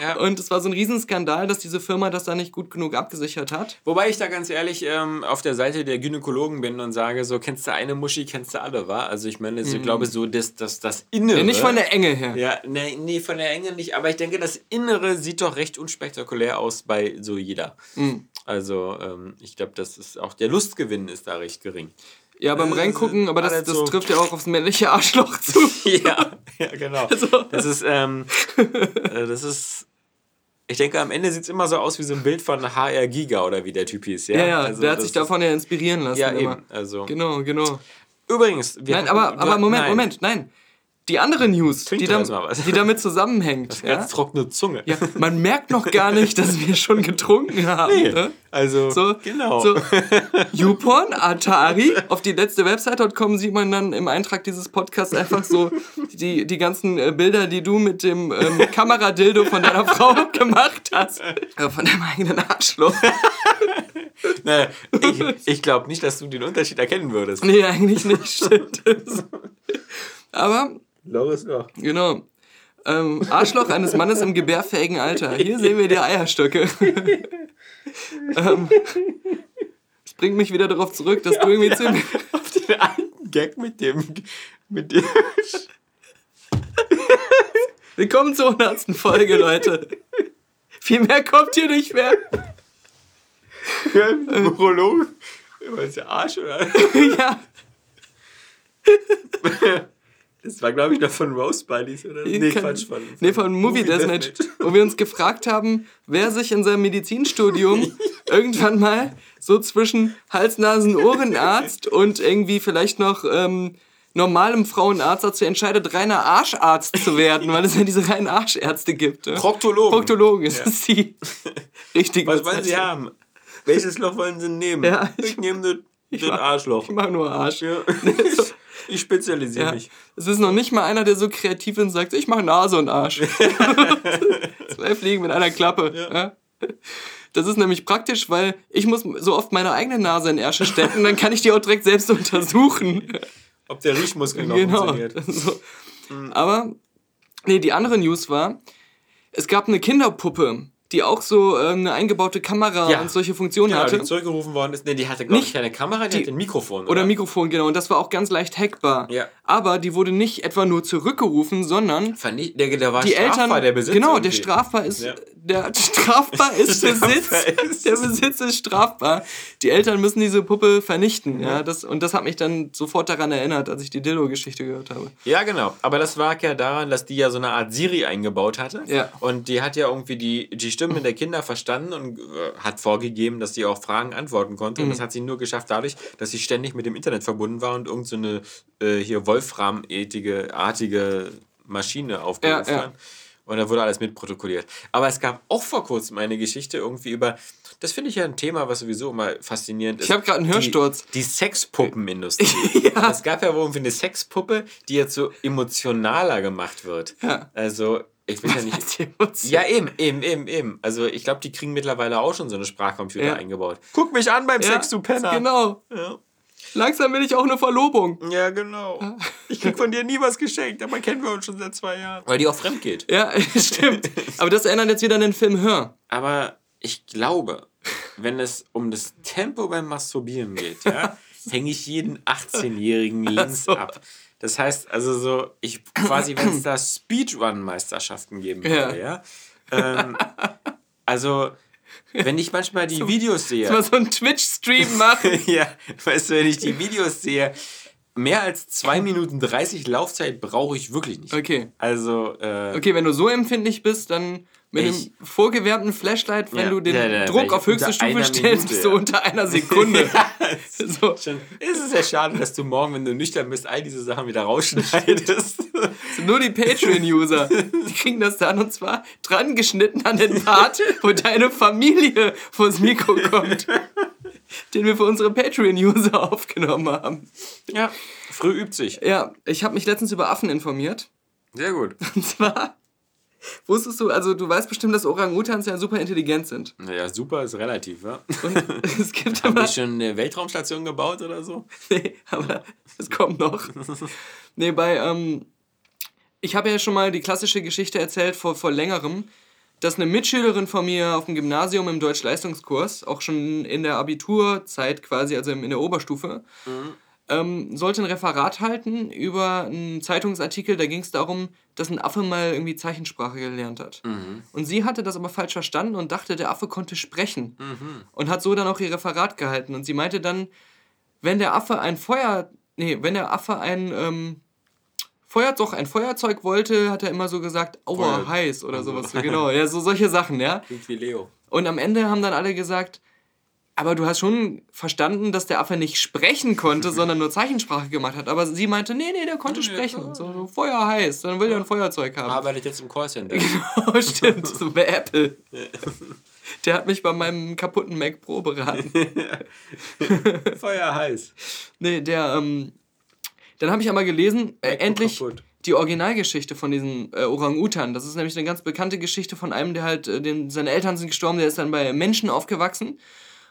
Ja. Und es war so ein Riesenskandal, dass diese Firma das da nicht gut genug abgesichert hat. Wobei ich da ganz ehrlich ähm, auf der Seite der Gynäkologen bin und sage, so kennst du eine Muschi, kennst du alle, wa? Also ich meine, so, ich glaube so, das, das, das Innere. Ja, nicht von der Enge her. Ja, nee, nee, von der Enge nicht, aber ich denke, das Innere sieht doch recht unspektakulär aus bei so jeder. Mhm. Also, ähm, ich glaube, das ist auch der Lustgewinn ist da recht gering. Ja, beim Äh, Reingucken, aber das, alles das so- trifft ja auch aufs männliche Arschloch zu. ja, ja, genau. Also- Das ist, ähm, äh, das ist. Ich denke, am Ende sieht es immer so aus wie so ein Bild von HR Giga oder wie der Typ hieß. Ja, Ja, ja, Also der hat sich davon ja inspirieren lassen. Ja, immer. eben. Also. Genau, genau. Übrigens, wir Nein, aber, aber Moment, nein. Moment, nein. Die andere News, die, was. die damit zusammenhängt. ja? Ganz trockene Zunge. ja, man merkt noch gar nicht, dass wir schon getrunken haben. Nee, Ne? Also, So, genau. So, YouPorn, Atari, auf die letzte Website.com sieht man dann im Eintrag dieses Podcasts einfach so die, die ganzen äh, Bilder, die du mit dem ähm, Kameradildo von deiner Frau gemacht hast. Äh, von deinem eigenen Arschloch. Naja, ich ich glaube nicht, dass du den Unterschied erkennen würdest. Nee, eigentlich nicht, stimmt. Aber Loris noch. Genau. Ähm, Arschloch eines Mannes im gebärfähigen Alter. Hier sehen wir die Eierstöcke. ähm, das bringt mich wieder darauf zurück, dass du irgendwie zu. Auf den alten Gag mit dem. Mit dem Willkommen zur 100. Folge, Leute. Viel mehr kommt hier nicht mehr. Urologen. War das der Arsch, oder? ja, Das war, glaube ich, noch von Rose Buddies, oder? Nee, kann- Quatsch, von. nee, von Movie Deathmatch, wo wir uns gefragt haben, wer sich in seinem Medizinstudium irgendwann mal so zwischen Hals-Nasen-Ohrenarzt und irgendwie vielleicht noch ähm, normalem Frauenarzt dazu entscheidet, reiner Arscharzt zu werden, weil es ja diese reinen Arschärzte gibt. Ne? Proktologen. Proktologen, das ist die richtige Was wollen Sie haben? Welches Loch wollen Sie nehmen? Ja, ich nehme das, das mach- Arschloch. Ich mach nur Arsch. Ja. Ich spezialisiere Ja. mich. Es ist noch nicht mal einer, der so kreativ ist und sagt, ich mache Nase und Arsch. Zwei Fliegen mit einer Klappe. Ja. Das ist nämlich praktisch, weil ich muss so oft meine eigene Nase in Ärsche stecken, dann kann ich die auch direkt selbst untersuchen. Ob der Riechmuskel noch genau. funktioniert. So. Aber, nee, die andere News war, es gab eine Kinderpuppe, die auch so ähm, eine eingebaute Kamera Ja. und solche Funktionen Genau, hatte. die zurückgerufen worden ist. Nee, die hatte, glaube ich, keine Kamera, die, die- hatte ein Mikrofon. Oder Mikrofon, genau. Und das war auch ganz leicht hackbar. Ja. Aber die wurde nicht etwa nur zurückgerufen, sondern Vernicht, der, der war die strafbar, Eltern, der Besitz. genau, der irgendwie. strafbar ist, Ja. Der strafbar ist Strafbar Besitz, ist. der Besitz ist strafbar. Die Eltern müssen diese Puppe vernichten, ja, das und das hat mich dann sofort daran erinnert, als ich die Dildo-Geschichte gehört habe. Ja, genau. Aber das lag ja daran, dass die ja so eine Art Siri eingebaut hatte. Ja. Und die hat ja irgendwie die, die Stimmen der Kinder verstanden und äh, hat vorgegeben, dass sie auch Fragen antworten konnte. Mhm. Und das hat sie nur geschafft dadurch, dass sie ständig mit dem Internet verbunden war und irgend so eine äh, hier Wolfram-artige artige Maschine aufgerufen Ja, ja. hat. Und da wurde alles mitprotokolliert. Aber es gab auch vor kurzem eine Geschichte irgendwie über, das finde ich ja ein Thema, was sowieso immer faszinierend ist. Ich hab grad einen Hörsturz. Die, die Sexpuppenindustrie. ja. Es gab ja wohl irgendwie eine Sexpuppe, die jetzt so emotionaler gemacht wird. Ja. Also, ich will ja nicht. Ja, eben, eben, eben, eben. Also ich glaube, die kriegen mittlerweile auch schon so eine Sprachcomputer Ja. eingebaut. Guck mich an beim Ja, Sex, du Penner. Genau. Ja. Langsam will ich auch eine Verlobung. ja, genau. Ich krieg von dir nie was geschenkt, aber kennen wir uns schon seit zwei Jahren. Weil die auch fremd geht. Ja, stimmt. Aber das erinnert jetzt wieder an den Film Hör. Aber ich glaube, wenn es um das Tempo beim Masturbieren geht, ja, hänge ich jeden 18-Jährigen links so. ab. Das heißt, also so, ich quasi, wenn es da Speedrun-Meisterschaften geben würde, ja. Ähm, also, wenn ich manchmal die Videos sehe. Mal so einen Twitch-Stream machen. ja, weißt du, wenn ich die Videos sehe, mehr als 2 Minuten 30 Laufzeit brauche ich wirklich nicht. Okay. Also, äh, Okay, wenn du so empfindlich bist, dann mit Ich- einem vorgewärmten Flashlight, wenn Ja, du den ja, ja, Druck auf höchste Stufe stellst, bist du unter einer Sekunde. so. schon, es ist ja schade, dass du morgen, wenn du nüchtern bist, all diese Sachen wieder rausschneidest. Nur die Patreon-User, die kriegen das dann und zwar dran geschnitten an den Part, wo deine Familie vors Mikro kommt, den wir für unsere Patreon-User aufgenommen haben. ja, früh übt sich. Ja, ich habe mich letztens über Affen informiert. Sehr gut. Und zwar, wusstest du, also du weißt bestimmt, dass Orang-Utans ja super intelligent sind. Naja, super ist relativ, wa? Und es gibt Haben aber... die schon eine Weltraumstation gebaut oder so? Nee, aber es kommt noch. Nee, bei, ähm, ich habe ja schon mal die klassische Geschichte erzählt vor, vor längerem, dass eine Mitschülerin von mir auf dem Gymnasium im Deutsch-Leistungskurs, auch schon in der Abiturzeit quasi, also in der Oberstufe, ähm, sollte ein Referat halten über einen Zeitungsartikel, da ging es darum, dass ein Affe mal irgendwie Zeichensprache gelernt hat. Und sie hatte das aber falsch verstanden und dachte, der Affe konnte sprechen. Und hat so dann auch ihr Referat gehalten. Und sie meinte dann, wenn der Affe ein Feuer, nee, wenn der Affe ein ähm, Feuer, doch ein Feuerzeug wollte, hat er immer so gesagt, aua, Feuer- heiß oder sowas. Genau, ja, so solche Sachen, ja. Klingt wie Leo. Und am Ende haben dann alle gesagt, aber du hast schon verstanden, dass der Affe nicht sprechen konnte, sondern nur Zeichensprache gemacht hat. Aber sie meinte, nee, nee, der konnte sprechen. So, so Feuer heiß, dann will er ein Feuerzeug haben. Arbeitet jetzt im Callcenter. Oh, stimmt, so bei Apple. Der hat mich bei meinem kaputten Mac Pro beraten. Feuer heiß. Nee, der, ähm, dann habe ich aber gelesen, äh, endlich kaputt. die Originalgeschichte von diesem äh, Orang-Utan. Das ist nämlich eine ganz bekannte Geschichte von einem, der halt, äh, den, seine Eltern sind gestorben, der ist dann bei Menschen aufgewachsen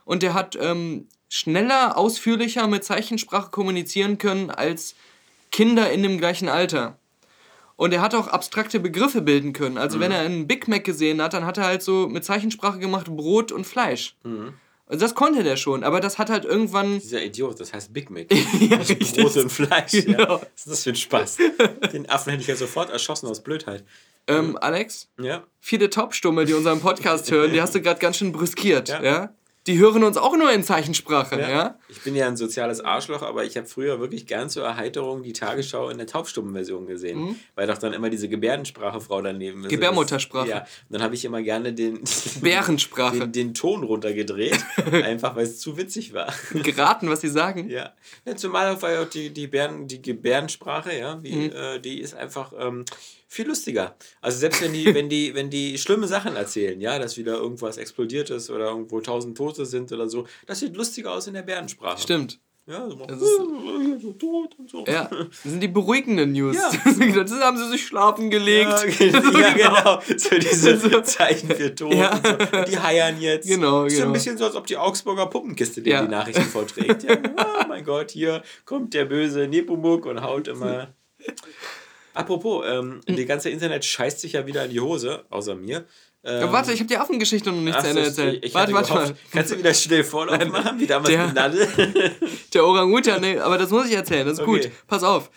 und der hat ähm, schneller, ausführlicher mit Zeichensprache kommunizieren können als Kinder in dem gleichen Alter. Und er hat auch abstrakte Begriffe bilden können. Also wenn er einen Big Mac gesehen hat, dann hat er halt so mit Zeichensprache gemacht Brot und Fleisch. Also das konnte der schon, aber das hat halt irgendwann Dieser Idiot, das heißt Big Mac. Ja, Also richtig. Brot und Fleisch. Ja. Genau. Was ist das für ein Spaß? Den Affen hätte ich ja sofort erschossen aus Blödheit. ähm, Alex, Ja. viele Taubstumme, die unseren Podcast hören, die hast du gerade ganz schön brüskiert, ja. Ja. Die hören uns auch nur in Zeichensprache, ja? ja. Ich bin ja ein soziales Arschloch, aber ich habe früher wirklich gern zur Erheiterung die Tagesschau in der Taubstummenversion gesehen. Mhm. Weil doch dann immer diese Gebärdensprachefrau daneben ist. Gebärmuttersprache. Ja, und dann habe ich immer gerne den, Bärensprache. den, den Ton runtergedreht, einfach weil es zu witzig war. Geraten, was sie sagen. Ja, ja zumal auch die, die, Bären, die Gebärdensprache, ja, wie, Mhm. äh, die ist einfach ähm, viel lustiger. Also selbst wenn die, wenn die, wenn die schlimme Sachen erzählen, ja, dass wieder irgendwas explodiert ist oder irgendwo tausend Tote sind oder so, das sieht lustiger aus in der Bärensprache. Stimmt. Ja, so, Das ist- so tot und so. Ja, das sind die beruhigenden News. Ja. das haben sie sich schlafen gelegt. Ja, ge- ja, genau. So diese Zeichen für Tod. Ja. Und so. Die heiern jetzt. Genau, Ist ja genau. ein bisschen so, als ob die Augsburger Puppenkiste dir Ja. die Nachrichten vorträgt. Ja, oh mein Gott, hier kommt der böse Nepomuk und haut immer. Apropos, ähm, die ganze Internet scheißt sich ja wieder in die Hose, außer mir. Ähm, Ja, warte, ich habe die Affengeschichte noch nicht ach zu Ende erzählt. ich warte, hatte warte mal. Kannst du wieder schnell Vorlauf machen, wie damals Der- mit Nadel? Der Orang-Utan, nee, aber das muss ich erzählen, das ist Okay. gut. Pass auf.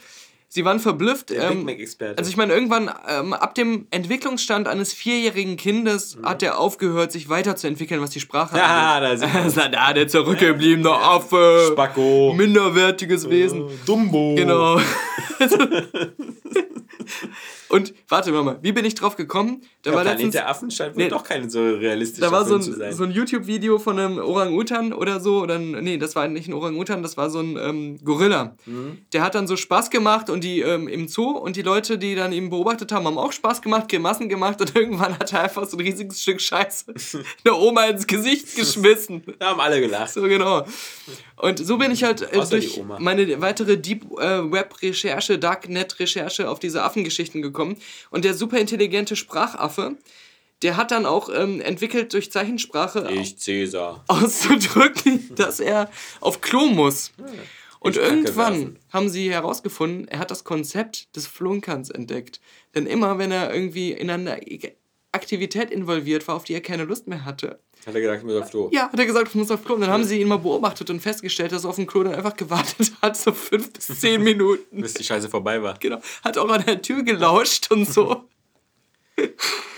Sie waren verblüfft. Ähm, also ich meine, irgendwann ähm, ab dem Entwicklungsstand eines vierjährigen Kindes hat er aufgehört, sich weiterzuentwickeln, was die Sprache Mhm. Ja, angeht. da ist ah, der zurückgebliebene Affe. Spacko. Minderwertiges Wesen. Dumbo. Genau. Und warte mal, wie bin ich drauf gekommen? Da Der war Planet letztens, der Affen scheint wohl Nee. doch keine so realistische da war so Film zu ein, so ein YouTube-Video von einem Orang-Utan oder so. Oder ein, nee, das war nicht ein Orang-Utan, das war so ein ähm, Gorilla. Mhm. Der hat dann so Spaß gemacht und die ähm, im Zoo und die Leute, die dann ihn beobachtet haben, haben auch Spaß gemacht, Grimassen gemacht und irgendwann hat er einfach so ein riesiges Stück Scheiße der Oma ins Gesicht geschmissen. da haben alle gelacht. So genau. Und so bin ich halt äh, durch meine weitere Deep äh, Web Recherche, Darknet Recherche auf diese Affengeschichten gekommen. Und der super intelligente Sprachaffe, der hat dann auch ähm, entwickelt durch Zeichensprache Ich Cäsar. auszudrücken, dass er auf Klo muss. Und Ich irgendwann haben sie herausgefunden, er hat das Konzept des Flunkerns entdeckt. Denn immer, wenn er irgendwie in einer Aktivität involviert war, auf die er keine Lust mehr hatte, Hat er gedacht, ich muss auf Klo. ja, hat er gesagt, ich muss auf Klo. Und dann haben sie ihn mal beobachtet und festgestellt, dass er auf dem Klo dann einfach gewartet hat, so fünf bis zehn Minuten. Bis die Scheiße vorbei war. Genau. Hat auch an der Tür gelauscht und so.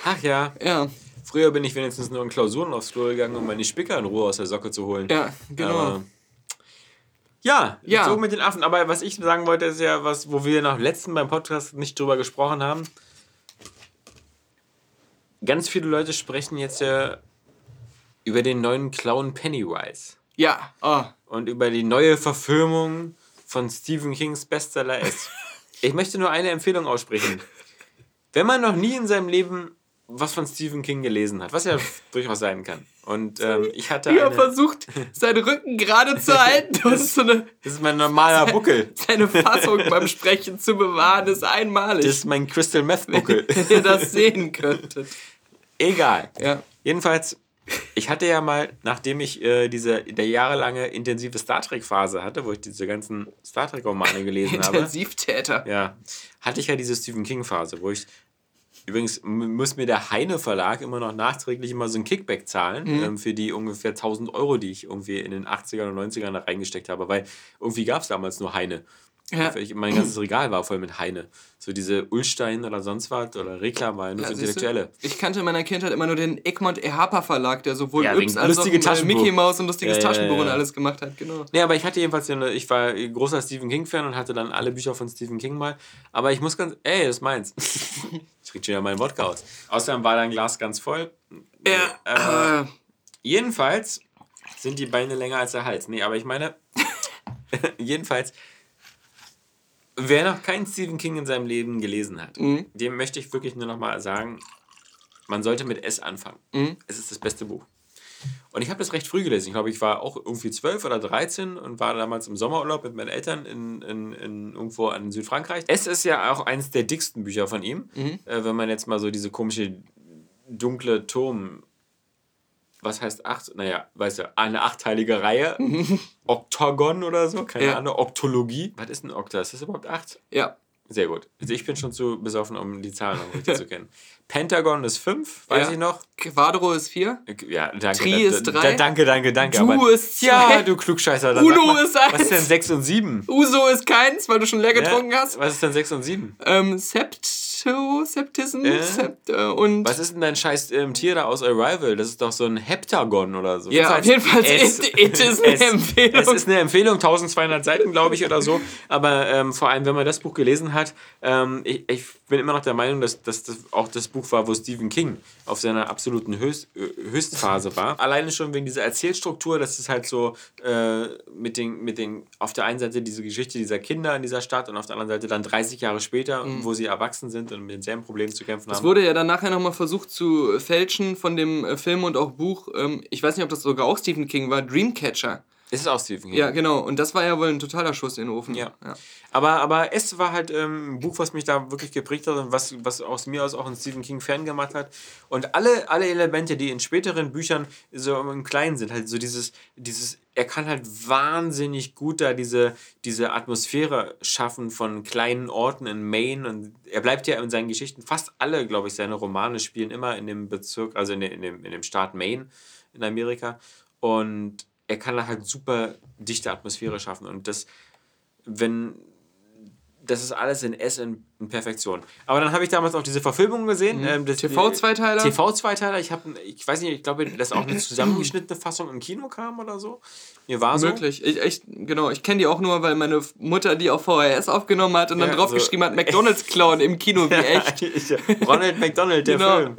Ach ja. Ja, Früher bin ich wenigstens nur in Klausuren aufs Klo gegangen, um meine Spicker in Ruhe aus der Socke zu holen. ja, genau. Aber ja, Ja. so mit den Affen. Aber was ich sagen wollte, ist ja was, wo wir noch letzten beim Podcast nicht drüber gesprochen haben. Ganz viele Leute sprechen jetzt ja über den neuen Clown Pennywise ja, oh. und über die neue Verfilmung von Stephen Kings Bestseller S. Ich möchte nur eine Empfehlung aussprechen. Wenn man noch nie in seinem Leben was von Stephen King gelesen hat, was ja durchaus sein kann. Und ähm, ich hatte Wie er eine, versucht, seinen Rücken gerade zu halten. Das ist so eine, das ist mein normaler Buckel. seine Fassung beim Sprechen zu bewahren, ist einmalig. Das ist mein Crystal Meth Buckel. wenn ihr das sehen könntet. Egal. Ja. Jedenfalls, ich hatte ja mal, nachdem ich äh, diese der jahrelange intensive Star Trek Phase hatte, wo ich diese ganzen Star Trek Romane gelesen habe, Intensivtäter. ja, hatte ich ja diese Stephen King Phase, wo ich übrigens muss mir der Heine Verlag immer noch nachträglich immer so ein Kickback zahlen ähm, für die ungefähr 1000 Euro, die ich irgendwie in den 80ern und 90ern da reingesteckt habe, weil irgendwie gab es damals nur Heine. Ja. Ich, mein ganzes Regal war voll mit Heine. So diese Ulstein oder sonst was oder Reklam war ja nur Ja, Intellektuelle. Ich kannte in meiner Kindheit immer nur den Egmont Ehapa Verlag, der sowohl Ja, Yps als auch. Mickey Mouse und lustiges Ja, ja, Taschenbuch ja, und alles gemacht hat, genau. Nee, aber ich hatte jedenfalls, den, ich war großer Stephen King-Fan und hatte dann alle Bücher von Stephen King mal. Aber ich muss ganz, ey, das ist meins. ich krieg schon ja meinen Wodka aus. Außerdem war dein Glas ganz voll. Ja, Äh, jedenfalls sind die Beine länger als der Hals. Nee, aber ich meine, jedenfalls, wer noch keinen Stephen King in seinem Leben gelesen hat, Mhm. dem möchte ich wirklich nur noch mal sagen, man sollte mit S anfangen. Mhm. Es ist das beste Buch. Und ich habe das recht früh gelesen. Ich glaube, ich war auch irgendwie 12 oder 13 und war damals im Sommerurlaub mit meinen Eltern in, in, in irgendwo in Südfrankreich. Es ist ja auch eines der dicksten Bücher von ihm. Äh, wenn man jetzt mal so diese komische dunkle Turm. Was heißt acht? Naja, weißt du, eine achteilige Reihe. Oktogon oder so, keine Ja. Ahnung. Oktologie. Was ist ein Okta? Ist das überhaupt acht? ja. Sehr gut. Also ich bin schon zu besoffen, um die Zahlen noch richtig zu kennen. Pentagon ist fünf, weiß Ja. ich noch. Quadro ist 4. Ja, danke. Tri ist da, drei. Da, danke, danke, danke. Du ist zwei. Ja, du Klugscheißer. Uno ist eins. Was ist denn sechs und sieben? Uso ist keins, weil du schon leer getrunken Ja, hast. Was ist denn sechs und sieben? Ähm, Sept Septoseptism Äh? Sept, äh, und Was ist denn dein scheiß ähm, Tier da aus Arrival? Das ist doch so ein Heptagon oder so. Ja, auf jeden Fall, es, it- it ist eine es, Empfehlung. Es ist eine Empfehlung, 1200 Seiten, glaube ich, oder so. Aber ähm, vor allem, wenn man das Buch gelesen hat, ähm, ich, ich bin immer noch der Meinung, dass, dass das auch das Buch war, wo Stephen King auf seiner absoluten Höchst, Höchstphase war. Alleine schon wegen dieser Erzählstruktur, das ist halt so äh, mit den, mit den, auf der einen Seite diese Geschichte dieser Kinder in dieser Stadt und auf der anderen Seite dann 30 Jahre später, wo sie erwachsen sind und mit denselben Problemen zu kämpfen Es haben. wurde ja dann nachher nochmal versucht zu fälschen von dem äh, Film und auch Buch. Ähm, ich weiß nicht, ob das sogar auch Stephen King war, Dreamcatcher. Ist es auch Stephen King? Ja, genau. Und das war ja wohl ein totaler Schuss in den Ofen. Ja. Aber, aber es war halt ähm, ein Buch, was mich da wirklich geprägt hat und was, was aus mir aus auch einen Stephen King Fan gemacht hat. Und alle, alle Elemente, die in späteren Büchern so im Kleinen sind, halt so dieses, dieses, er kann halt wahnsinnig gut da diese, diese Atmosphäre schaffen von kleinen Orten in Maine und er bleibt ja in seinen Geschichten, fast alle, glaube ich, seine Romane spielen immer in dem Bezirk, also in, dem- in, dem, in dem Staat Maine in Amerika und er kann da halt super dichte Atmosphäre schaffen und das, wenn das ist alles in S in, Perfektion. Aber dann habe ich damals auch diese Verfilmung gesehen. Ähm, das- TV-Zweiteiler? TV-Zweiteiler. Ich ich weiß nicht, ich glaube, dass auch eine zusammengeschnittene Fassung im Kino kam oder so. Mir war so. Möglich. Ich, ich, genau, ich kenne die auch nur, weil meine Mutter die auf VHS aufgenommen hat und dann Ja, draufgeschrieben so- hat, McDonalds Clown im Kino, wie echt. Ronald McDonald, der Genau. Film.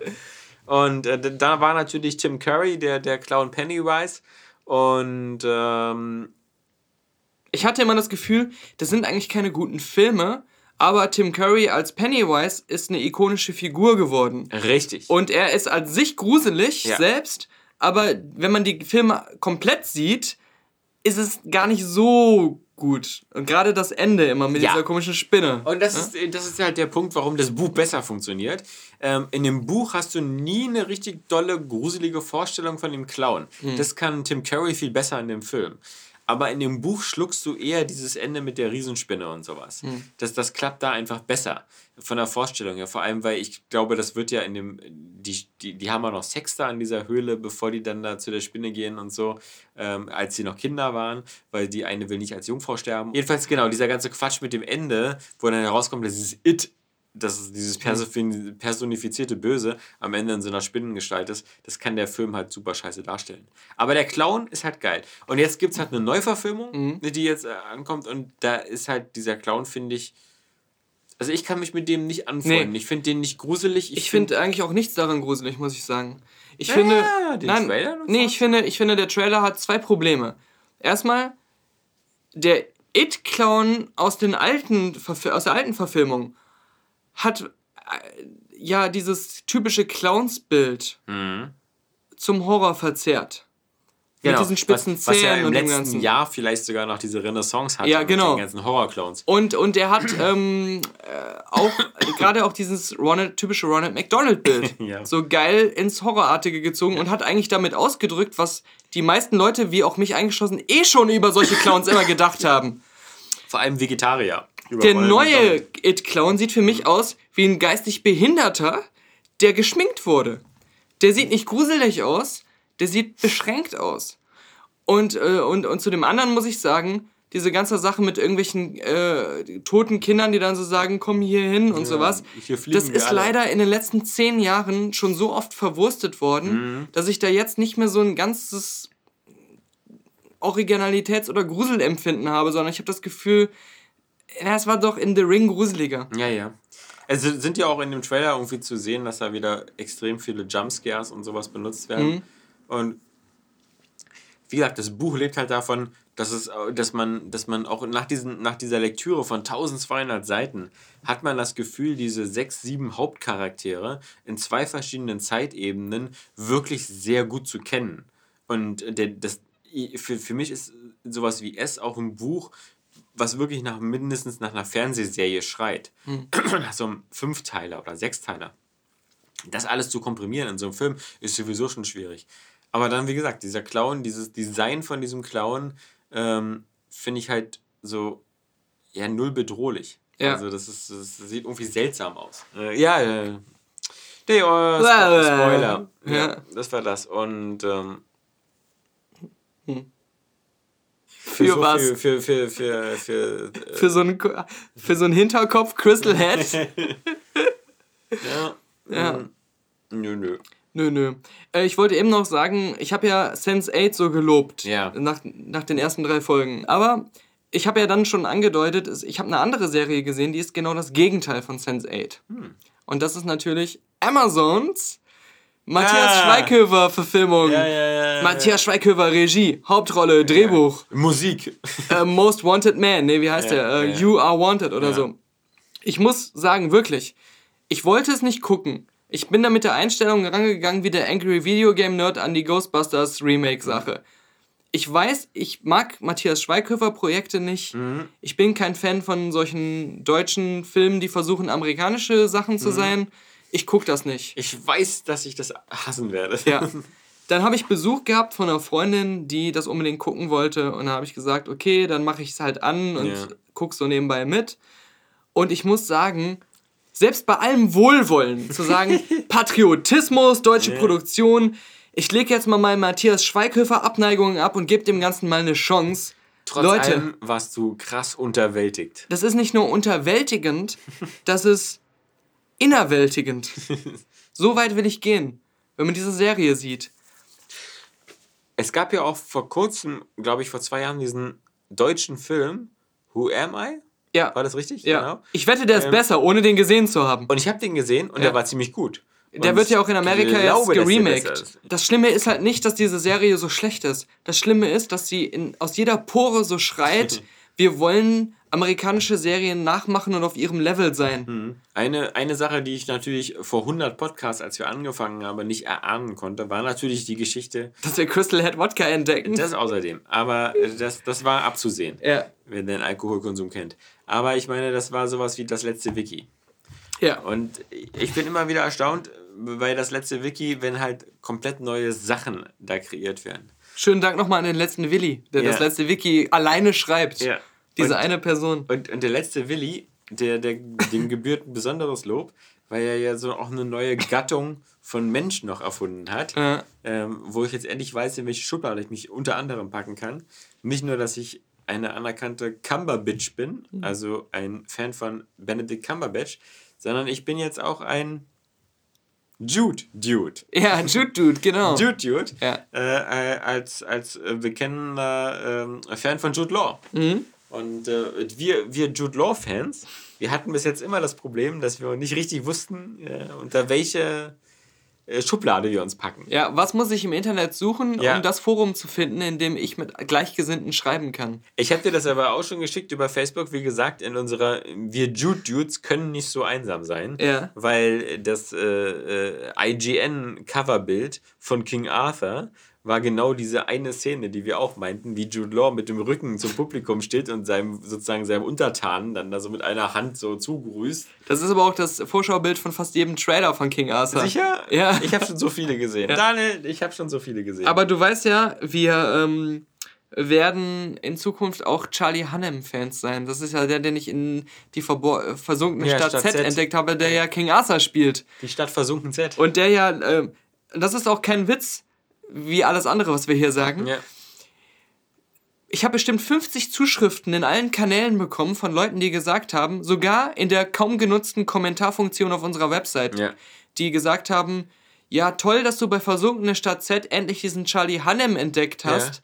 Und äh, da war natürlich Tim Curry, der, der Clown Pennywise. Und ähm, Ich hatte immer das Gefühl, das sind eigentlich keine guten Filme, aber Tim Curry als Pennywise ist eine ikonische Figur geworden. richtig. Und er ist als sich gruselig Ja. selbst, aber wenn man die Filme komplett sieht, ist es gar nicht so gut. Und gerade das Ende immer mit Ja. dieser komischen Spinne. Und das ist, das ist halt der Punkt, warum das Buch besser funktioniert. Ähm, in dem Buch hast du nie eine richtig dolle, gruselige Vorstellung von dem Clown. Das kann Tim Curry viel besser in dem Film. Aber in dem Buch schluckst du eher dieses Ende mit der Riesenspinne und sowas. Das, das klappt da einfach besser von der Vorstellung her. Vor allem, weil ich glaube, das wird ja in dem, die, die, die haben ja noch Sex da in dieser Höhle, bevor die dann da zu der Spinne gehen und so, ähm, als sie noch Kinder waren, weil die eine will nicht als Jungfrau sterben. Jedenfalls genau, dieser ganze Quatsch mit dem Ende, wo dann herauskommt, dass dieses It das ist dieses persifin- personifizierte Böse am Ende in so einer Spinnengestalt ist, das kann der Film halt super scheiße darstellen. Aber der Clown ist halt geil. Und jetzt gibt es halt eine Neuverfilmung, die jetzt äh, ankommt und da ist halt dieser Clown, finde ich, also ich kann mich mit dem nicht anfreunden. Nee. Ich finde den nicht gruselig. Ich finde eigentlich auch nichts daran gruselig, muss ich sagen. Ich Ja, finde. den nein, Trailer nee, so? ich finde, ich finde, der Trailer hat zwei Probleme. Erstmal, der It-Clown aus, den alten Verfi- aus der alten Verfilmung hat äh, ja dieses typische Clownsbild zum Horror verzerrt. Mit diesen spitzen Mhm. was, was ja Zähnen im und dem letzten ganzen. Jahr vielleicht sogar noch diese Renaissance hatte Ja, mit genau. den ganzen Horrorclowns. Und, und er hat ähm, äh, auch gerade auch dieses Ronald, typische Ronald McDonald-Bild Ja. so geil ins Horrorartige gezogen und hat eigentlich damit ausgedrückt, was die meisten Leute, wie auch mich eingeschlossen, eh schon über solche Clowns immer gedacht haben. Vor allem Vegetarier. Der neue. It-Clown sieht für mich aus wie ein geistig Behinderter, der geschminkt wurde. Der sieht nicht gruselig aus, der sieht beschränkt aus. Und, äh, und, und zu dem anderen muss ich sagen, diese ganze Sache mit irgendwelchen äh, toten Kindern, die dann so sagen, komm hier hin und sowas, hier fliegen das ist alle. leider in den letzten zehn Jahren schon so oft verwurstet worden, Mhm. dass ich da jetzt nicht mehr so ein ganzes Originalitäts- oder Gruselempfinden habe, sondern ich habe das Gefühl, na, es war doch in The Ring gruseliger. Ja, ja. Es sind sind ja auch in dem Trailer irgendwie zu sehen, dass da wieder extrem viele Jumpscares und sowas benutzt werden. Mhm. Und wie gesagt, das Buch lebt halt davon, dass, es, dass, man, dass man auch nach, diesen, nach dieser Lektüre von 1200 Seiten hat man das Gefühl, diese sechs, sieben Hauptcharaktere in zwei verschiedenen Zeitebenen wirklich sehr gut zu kennen. Und der, das, für, für mich ist sowas wie S auch ein Buch, was wirklich nach mindestens nach einer Fernsehserie schreit. Nach so einem Fünfteiler oder Sechsteiler. Das alles zu komprimieren in so einem Film ist sowieso schon schwierig. Aber dann, wie gesagt, dieser Clown, dieses Design von diesem Clown, ähm, finde ich halt so, ja, null bedrohlich. Ja. Also, das, ist, das sieht irgendwie seltsam aus. Äh, ja, äh, nee, äh, Spo Spoiler. Ja. Ja. das war das. Und, ähm, Für so was? Für, für, für, für, für, äh, Für so einen, für so einen Hinterkopf Crystal Head. Ja. Ja. Nö, nö. Nö, nö. Äh, ich wollte eben noch sagen, ich habe ja Sense8 so gelobt. Ja. Nach, nach den ersten drei Folgen. Aber ich habe ja dann schon angedeutet, ich habe eine andere Serie gesehen, die ist genau das Gegenteil von Sense8. Hm. Und das ist natürlich Amazons Matthias Ah. Schweighöfer-Verfilmung. Ja, ja, ja, ja. Matthias Schweighöfer, Regie, Hauptrolle, Drehbuch. Musik. äh, Most Wanted Man, nee, wie heißt Ja, der? Äh, ja. You Are Wanted oder Ja. so. Ich muss sagen, wirklich, ich wollte es nicht gucken. Ich bin da mit der Einstellung rangegangen wie der Angry Video Game Nerd an die Ghostbusters Remake-Sache. Ich weiß, ich mag Matthias Schweighöfer-Projekte nicht. Mhm. Ich bin kein Fan von solchen deutschen Filmen, die versuchen, amerikanische Sachen Mhm. zu sein. Ich gucke das nicht. Ich weiß, dass ich das hassen werde. Ja. Dann habe ich Besuch gehabt von einer Freundin, die das unbedingt gucken wollte. Und dann habe ich gesagt, okay, dann mache ich es halt an und Ja. guck so nebenbei mit. Und ich muss sagen, selbst bei allem Wohlwollen zu sagen, Patriotismus, deutsche Ja. Produktion, ich lege jetzt mal meine Matthias Schweighöfer Abneigungen ab und gebe dem Ganzen mal eine Chance. Trotz Leute, allem warst du krass unterwältigt. das ist nicht nur unterwältigend, das ist innerwältigend. So weit will ich gehen, wenn man diese Serie sieht. Es gab ja auch vor kurzem, glaube ich, vor zwei Jahren diesen deutschen Film Who Am I? Ja. War das richtig? Ja. Genau. Ich wette, der ist Ähm, besser, ohne den gesehen zu haben. Und ich habe den gesehen und Ja. der war ziemlich gut. Der Und wird ja auch in Amerika jetzt glaube, der geremaked. Das Schlimme ist halt nicht, dass diese Serie so schlecht ist. Das Schlimme ist, dass sie in, aus jeder Pore so schreit, wir wollen amerikanische Serien nachmachen und auf ihrem Level sein. Eine, eine Sache, die ich natürlich vor 100 Podcasts, als wir angefangen haben, nicht erahnen konnte, war natürlich die Geschichte. Dass wir Crystal Head Wodka entdecken. Das außerdem. Aber äh, das, das war abzusehen, ja. wer den Alkoholkonsum kennt. Aber ich meine, das war sowas wie das letzte Wiki. Ja. Und ich bin immer wieder erstaunt, bei das letzte Wiki, wenn halt komplett neue Sachen da kreiert werden. Schönen Dank nochmal an den letzten Willi, der Ja. das letzte Wiki alleine schreibt. Ja. Diese Und- eine Person. Und, und der letzte Willi, der, der, dem gebührt ein besonderes Lob, weil er ja so auch eine neue Gattung von Menschen noch erfunden hat, Ja. ähm, wo ich jetzt endlich weiß, in welche Schublade ich mich unter anderem packen kann. Nicht nur, dass ich eine anerkannte Cumberbitch bin, also ein Fan von Benedict Cumberbatch, sondern ich bin jetzt auch ein Jude-Dude. Ja, Jude Dude, genau. Jude Dude, Ja. äh, äh, als, als äh, bekennender ähm, Fan von Jude Law. Mhm. Und äh, wir, wir Jude Law-Fans, wir hatten bis jetzt immer das Problem, dass wir nicht richtig wussten, äh, unter welche äh, Schublade wir uns packen. Ja, was muss ich im Internet suchen, Ja. um das Forum zu finden, in dem ich mit Gleichgesinnten schreiben kann? Ich habe dir das aber auch schon geschickt über Facebook, wie gesagt, in unserer Wir Jude Dudes können nicht so einsam sein, Ja. weil das äh, äh, IGN-Coverbild von King Arthur war genau diese eine Szene, die wir auch meinten, wie Jude Law mit dem Rücken zum Publikum steht und seinem sozusagen seinem Untertanen dann da so mit einer Hand so zugrüßt. Das ist aber auch das Vorschaubild von fast jedem Trailer von King Arthur. Sicher? Ja. Ich habe schon so viele gesehen. Daniel, ich habe schon so viele gesehen. Aber du weißt ja, wir ähm, werden in Zukunft auch Charlie Hunnam-Fans sein. Das ist ja der, den ich in die verbor- äh, versunkene Ja, Stadt, Stadt Z, entdeckt habe, der ja King Arthur spielt. die Stadt versunken Z. Und der ja, ähm, das ist auch kein Witz, wie alles andere, was wir hier sagen. ja. Ich habe bestimmt 50 Zuschriften in allen Kanälen bekommen von Leuten, die gesagt haben, sogar in der kaum genutzten Kommentarfunktion auf unserer Website, Ja. die gesagt haben, ja toll, dass du bei Versunkene Stadt Z endlich diesen Charlie Hannem entdeckt hast. Ja.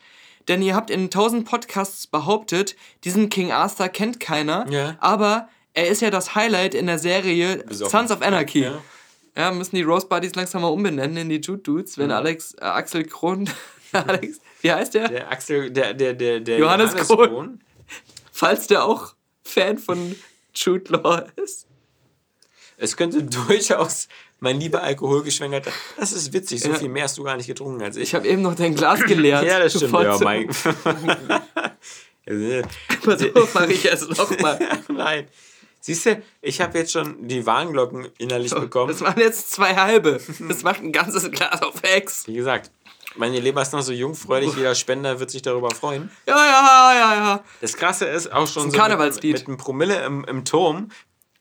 Denn ihr habt in 1000 Podcasts behauptet, diesen King Arthur kennt keiner, Ja. aber er ist ja das Highlight in der Serie. Sons of Anarchy. Ja. Ja, müssen die Roast Buddies langsam mal umbenennen in die Jude Dudes, wenn Alex, äh, Axel Kron, Alex, wie heißt der? Der Axel, der, der, der, der Johannes Krohn. Krohn. Falls der auch Fan von Jude Law ist. Es könnte durchaus mein lieber Alkoholgeschwängerter. Das ist witzig, so Ja. viel mehr hast du gar nicht getrunken als ich. Ich habe eben noch dein Glas geleert. ja, das stimmt. Ja, mein. Pass auf, mache ich es nochmal. Nein. Siehst du, ich habe jetzt schon die Warnglocken innerlich bekommen. Das waren jetzt zwei halbe. Das macht ein ganzes Glas auf Ex. Wie gesagt, meine Leber ist noch so jungfräulich, jeder Spender wird sich darüber freuen. Ja, ja, ja, ja. Das Krasse ist auch schon ein so mit, mit einem Promille im, im Turm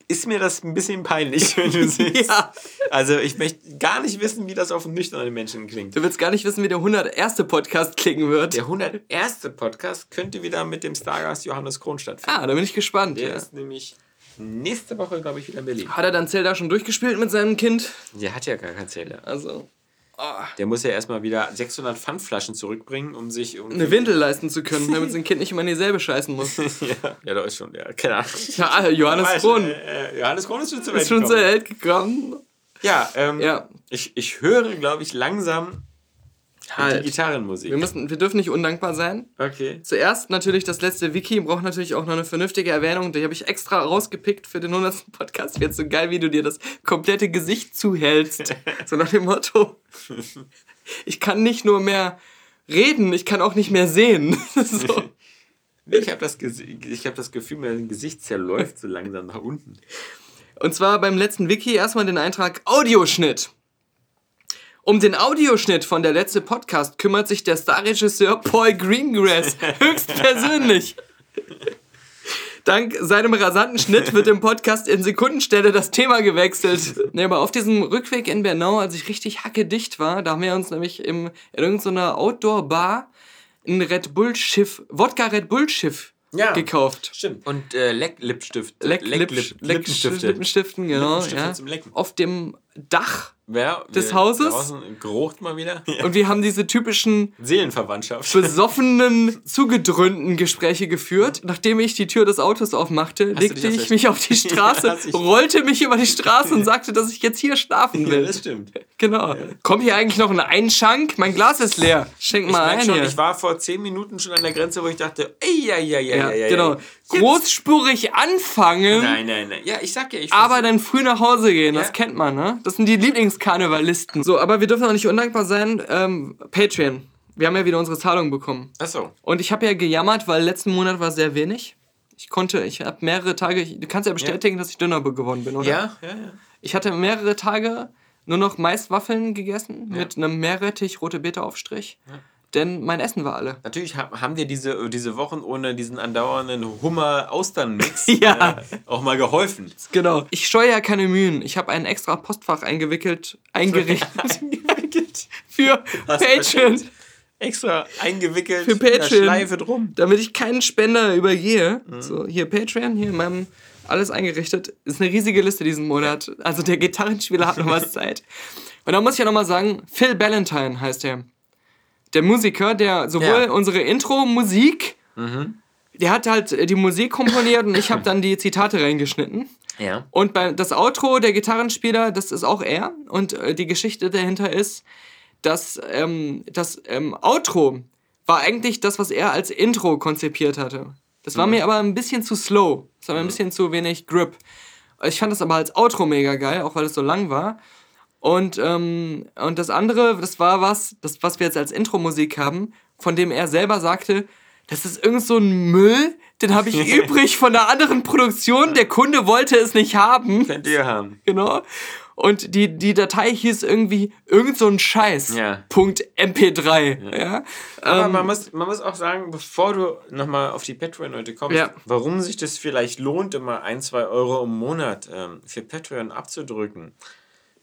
ist mir das ein bisschen peinlich, wenn du siehst. Ja. Also ich möchte gar nicht wissen, wie das auf nüchternen Menschen klingt. Du willst gar nicht wissen, wie der 101. Podcast klingen wird. Der 101. Podcast könnte wieder mit dem Stargast Johannes Kron stattfinden. Ah, da bin ich gespannt. Der Ja. ist nämlich nächste Woche, glaube ich, wieder in Berlin. Hat er dann Zelda schon durchgespielt mit seinem Kind? Der hat ja gar keinen Zähler. Also, Der muss ja erstmal wieder 600 Pfandflaschen zurückbringen, um sich eine Windel leisten zu können, damit sein Kind nicht immer in dieselbe scheißen muss. ja, ja, da ist schon, ja, keine Ahnung. Ja, Johannes Weiß, Krohn Äh, Johannes Krohn ist schon zu weit ist schon zur gekommen. Welt gekommen. Ja, ähm, Ja. Ich, ich höre, glaube ich, langsam die Halt. Gitarrenmusik. Wir, müssen, wir dürfen nicht undankbar sein. okay. Zuerst natürlich das letzte Wiki, braucht natürlich auch noch eine vernünftige Erwähnung. Die habe ich extra rausgepickt für den 100. Podcast. Wird so geil, wie du dir das komplette Gesicht zuhältst. so nach dem Motto, ich kann nicht nur mehr reden, ich kann auch nicht mehr sehen. so. Nee, Ich habe das, ich hab das Gefühl, mein Gesicht zerläuft so langsam nach unten. Und zwar beim letzten Wiki erstmal den Eintrag Audioschnitt. Um den Audioschnitt von der letzte Podcast kümmert sich der Starregisseur Paul Greengrass höchstpersönlich. Dank seinem rasanten Schnitt wird im Podcast in Sekundenstelle das Thema gewechselt. Nee, aber auf diesem Rückweg in Bernau, als ich richtig hackedicht war, da haben wir uns nämlich im, in irgendeiner Outdoor-Bar ein Red Bull-Schiff, Wodka-Red Bull-Schiff Ja. gekauft. Stimmt. Und äh, Leck-Lipstift. Leck, Lip, Lip- Leck, Lippenstifte. Lippenstiften, genau. Lippenstifte ja. zum Lecken. Auf dem Dach. Wer, Des Hauses? Draußen gerucht mal wieder. Und wir haben diese typischen Seelenverwandtschaft. besoffenen, zugedröhnten Gespräche geführt. Nachdem ich die Tür des Autos aufmachte, du legte ich mich auf die Straße, Ja, hast rollte mich über die Straße und sagte, dass ich jetzt hier schlafen Ja, will. das stimmt. Genau. Kommt hier eigentlich noch ein Einschank? Mein Glas ist leer. Schenk Ich, mal ein schon, hier. ich war vor 10 Minuten schon an der Grenze, wo ich dachte, ey, ja, ja, ja, ja, ja, ja. genau. ja. Großspurig anfangen. Nein, nein, nein. Ja, ich sag ja, ich aber dann früh nach Hause gehen, das Ja. kennt man, ne? Das sind die Lieblingskarnevalisten. So, aber wir dürfen auch nicht undankbar sein. Ähm, Patreon. Wir haben ja wieder unsere Zahlung bekommen. Achso. Und ich habe ja gejammert, weil letzten Monat war sehr wenig. Ich konnte, ich habe mehrere Tage, ich- du kannst ja bestätigen, dass ich dünner geworden bin, oder? Ja, ja, ja. Ich hatte mehrere Tage nur noch Maiswaffeln gegessen mit einem Meerrettich, rote Beete Aufstrich. Denn mein Essen war alle. Natürlich ha- haben dir diese, diese Wochen ohne diesen andauernden Hummer-Austern-Mix Ja. äh, auch mal geholfen. Genau. Ich scheue ja keine Mühen. Ich habe ein extra Postfach eingewickelt, eingerichtet für Hast Patreon. Extra eingewickelt, Für Patreon. Schleife drum. damit ich keinen Spender übergehe. Mhm. So, hier Patreon, hier in meinem alles eingerichtet. Ist eine riesige Liste diesen Monat. Also der Gitarrenspieler hat noch was Zeit. Und da muss ich ja nochmal sagen, Phil Ballantyne heißt er. Der Musiker, der sowohl Ja. Mhm. unsere Intro-Musik, der hat halt die Musik komponiert und ich habe dann die Zitate reingeschnitten. Ja. Und bei, das Outro, der Gitarrenspieler, das ist auch er. Und äh, die Geschichte dahinter ist, dass ähm, das ähm, Outro war eigentlich das, was er als Intro konzipiert hatte. Das war mir aber ein bisschen zu slow. Das war mir ein bisschen zu wenig Grip. Ich fand das aber als Outro mega geil, auch weil es so lang war. Und, ähm, und das andere, das war was, das, was wir jetzt als Intro-Musik haben, von dem er selber sagte, das ist irgend so ein Müll, den habe ich übrig von einer anderen Produktion, der Kunde wollte es nicht haben. Könnt ihr haben. Genau. Und die, die Datei hieß irgendwie irgend so ein Scheiß. Ja. Punkt MP3. Ja. Aber Ähm, man, muss, man muss auch sagen, bevor du nochmal auf die Patreon-Leute kommst, Ja. warum sich das vielleicht lohnt, immer ein, zwei Euro im Monat ähm, für Patreon abzudrücken,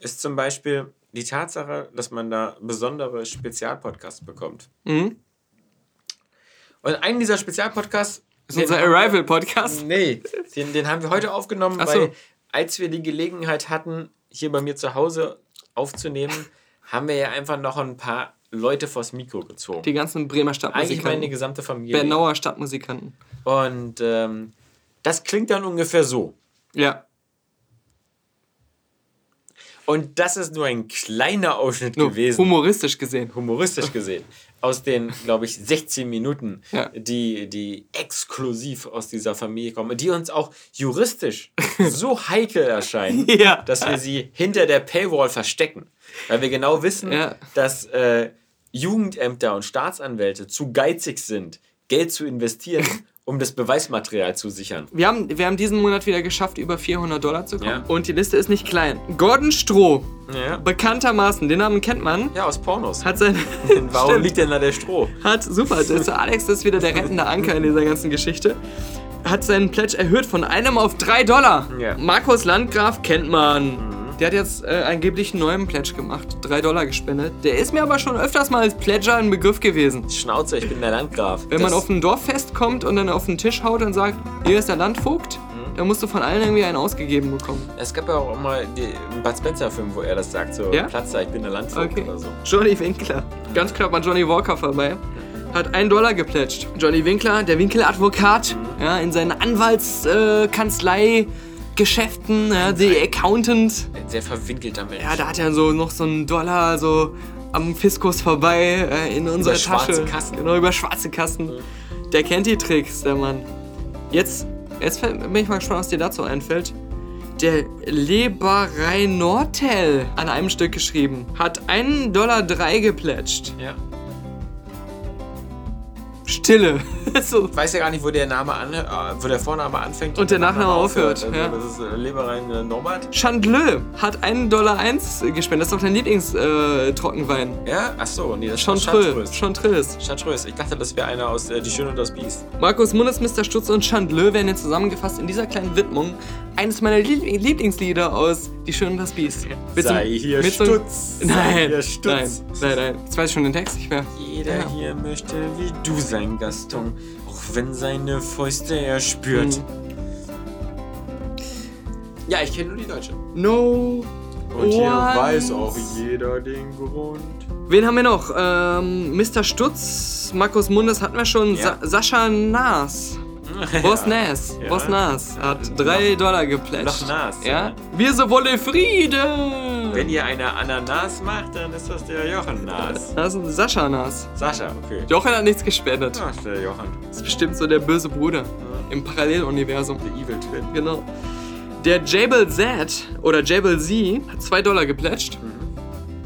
ist zum Beispiel die Tatsache, dass man da besondere Spezialpodcasts bekommt. Mhm. Und einen dieser Spezialpodcasts. ist unser Arrival-Podcast. Nee, den, den haben wir heute aufgenommen, so. weil als wir die Gelegenheit hatten, hier bei mir zu Hause aufzunehmen, haben wir ja einfach noch ein paar Leute vors Mikro gezogen. Die ganzen Bremer Eigentlich meine Stadtmusikanten. gesamte Familie. Bernauer Stadtmusikanten. Und ähm, das klingt dann ungefähr so. Ja. Und das ist nur ein kleiner Ausschnitt Nur gewesen. humoristisch gesehen. humoristisch gesehen. Aus den, glaube ich, 16 Minuten, Ja. die, die exklusiv aus dieser Familie kommen, die uns auch juristisch so heikel erscheinen, Ja. dass wir sie hinter der Paywall verstecken. Weil wir genau wissen, Ja. dass äh, Jugendämter und Staatsanwälte zu geizig sind, Geld zu investieren, um das Beweismaterial zu sichern. Wir haben, wir haben diesen Monat wieder geschafft, über 400 Dollar zu kommen. Ja. Und die Liste ist nicht klein. Gordon Stroh, Ja, bekanntermaßen, den Namen kennt man, ja aus Pornos. hat sein. Warum Stimmt. liegt denn da der Stroh? hat, super, das Alex, das ist wieder der rettende Anker in dieser ganzen Geschichte. Hat seinen Pledge erhöht von einem auf drei Dollar. Ja. Markus Landgraf kennt man. Der hat jetzt äh, angeblich einen neuen Pledge gemacht. Drei Dollar gespendet. Der ist mir aber schon öfters mal als Pledger ein Begriff gewesen. Schnauze, ich bin der Landgraf. Wenn man Das- auf ein Dorffest kommt und dann auf den Tisch haut und sagt, hier ist der Landvogt, da musst du von allen irgendwie einen ausgegeben bekommen. Es gab ja auch mal einen Bud Spencer-Film, wo er das sagt, so Ja? Platz ich bin der Landvogt Okay. oder so. Johnny Winkler. Ganz knapp an Johnny Walker vorbei. Hat einen Dollar geplätscht. Johnny Winkler, der Winkeladvokat, ja, in seinen Anwaltskanzlei. Äh, Geschäften, ja, The Accountant. Ein sehr verwinkelter Mensch. Ja, da hat er so noch so einen Dollar so am Fiskus vorbei äh, in unserer Über Tasche. schwarze Kassen. Genau, über schwarze Kassen. Der kennt die Tricks, der Mann. Jetzt, jetzt fällt- bin ich mal gespannt, was dir dazu einfällt. Der Leberei Nortel an einem Stück geschrieben. Hat 1,03 Dollar drei geplätscht. ja. Stille. so. Ich weiß ja gar nicht, wo der Name an, äh, wo der Vorname anfängt Und der Nachname aufhört, Also, ja. Das ist äh, Leberein äh, Norbert. Chandlö hat 1,01 Dollar gespendet. Das ist doch dein Lieblingstrockenwein. Äh. Ja? Achso, nee, das ist Chantreux. Chantreux. Ich dachte, das wäre einer aus äh, Die Schöne und das Biest. Markus Mundes, Mr. Stutz und Chandlö werden jetzt zusammengefasst in dieser kleinen Widmung eines meiner Liebl- Lieblingslieder aus Die Schöne und das Biest. Mit Sei hier Stutz, sei Nein, hier Stutz. nein, nein, nein. Jetzt weiß ich schon den Text nicht mehr. Jeder Ja. hier möchte wie du sein, Gaston, auch wenn seine Fäuste er spürt. Hm. Ja, ich kenne nur die Deutsche. No. Und hier Once. weiß auch jeder den Grund. Wen haben wir noch? Ähm, Mr. Stutz, Markus Mundes hatten wir schon. Ja. Sa Sascha Naas. Boss Ja. Nas. Ja. Boss Nas hat drei Dollar geplätscht. Loch Nas, Ja. ja. Wir so wolle Friede. Wenn ihr eine Ananas macht, dann ist das der Jochen Nas. Das ist ein Sascha Nas. Sascha, okay. Jochen hat nichts gespendet. Ja, ist der Jochen. Das ist bestimmt so der böse Bruder im Paralleluniversum. Der Evil Twin. Genau. Der Jabel Z oder Jabel Z hat 2 Dollar geplätscht.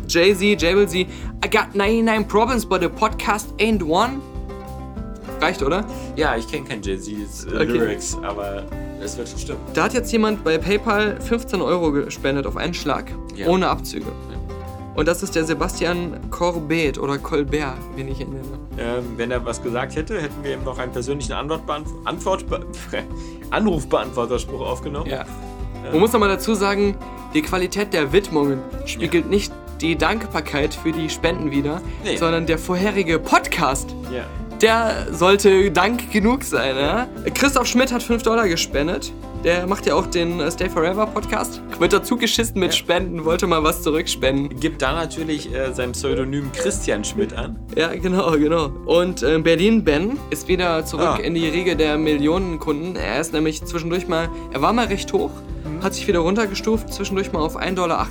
Jay-Z, Jabel Z. I got 99 problems, but the podcast ain't one. Reicht, oder? Ja, ich kenne kein Jay-Z's äh, Okay. Lyrics, aber es wird schon stimmen. Da hat jetzt jemand bei PayPal 15 Euro gespendet auf einen Schlag. Ja. Ohne Abzüge. Und das ist der Sebastian Corbet oder Colbert, wie ich ihn nenne. Ähm, wenn er was gesagt hätte, hätten wir ihm noch einen persönlichen Antwortbeantw Antwort Anrufbeantworterspruch aufgenommen. Ja. Man muss nochmal dazu sagen, die Qualität der Widmungen spiegelt nicht die Dankbarkeit für die Spenden wider, Nee. sondern der vorherige Podcast. Ja. Der sollte Dank genug sein, ja? Christoph Schmidt hat 5 Dollar gespendet. Der macht ja auch den äh, Stay Forever Podcast. Wird dazu geschissen mit Ja. Spenden, wollte mal was zurückspenden. Gibt da natürlich äh, sein Pseudonym Christian Schmidt an. Ja, genau, genau. Und äh, Berlin Ben ist wieder zurück Ah. in die Riege der Millionenkunden. Er ist nämlich zwischendurch mal, er war mal recht hoch, hat sich wieder runtergestuft, zwischendurch mal auf 1,88 Dollar.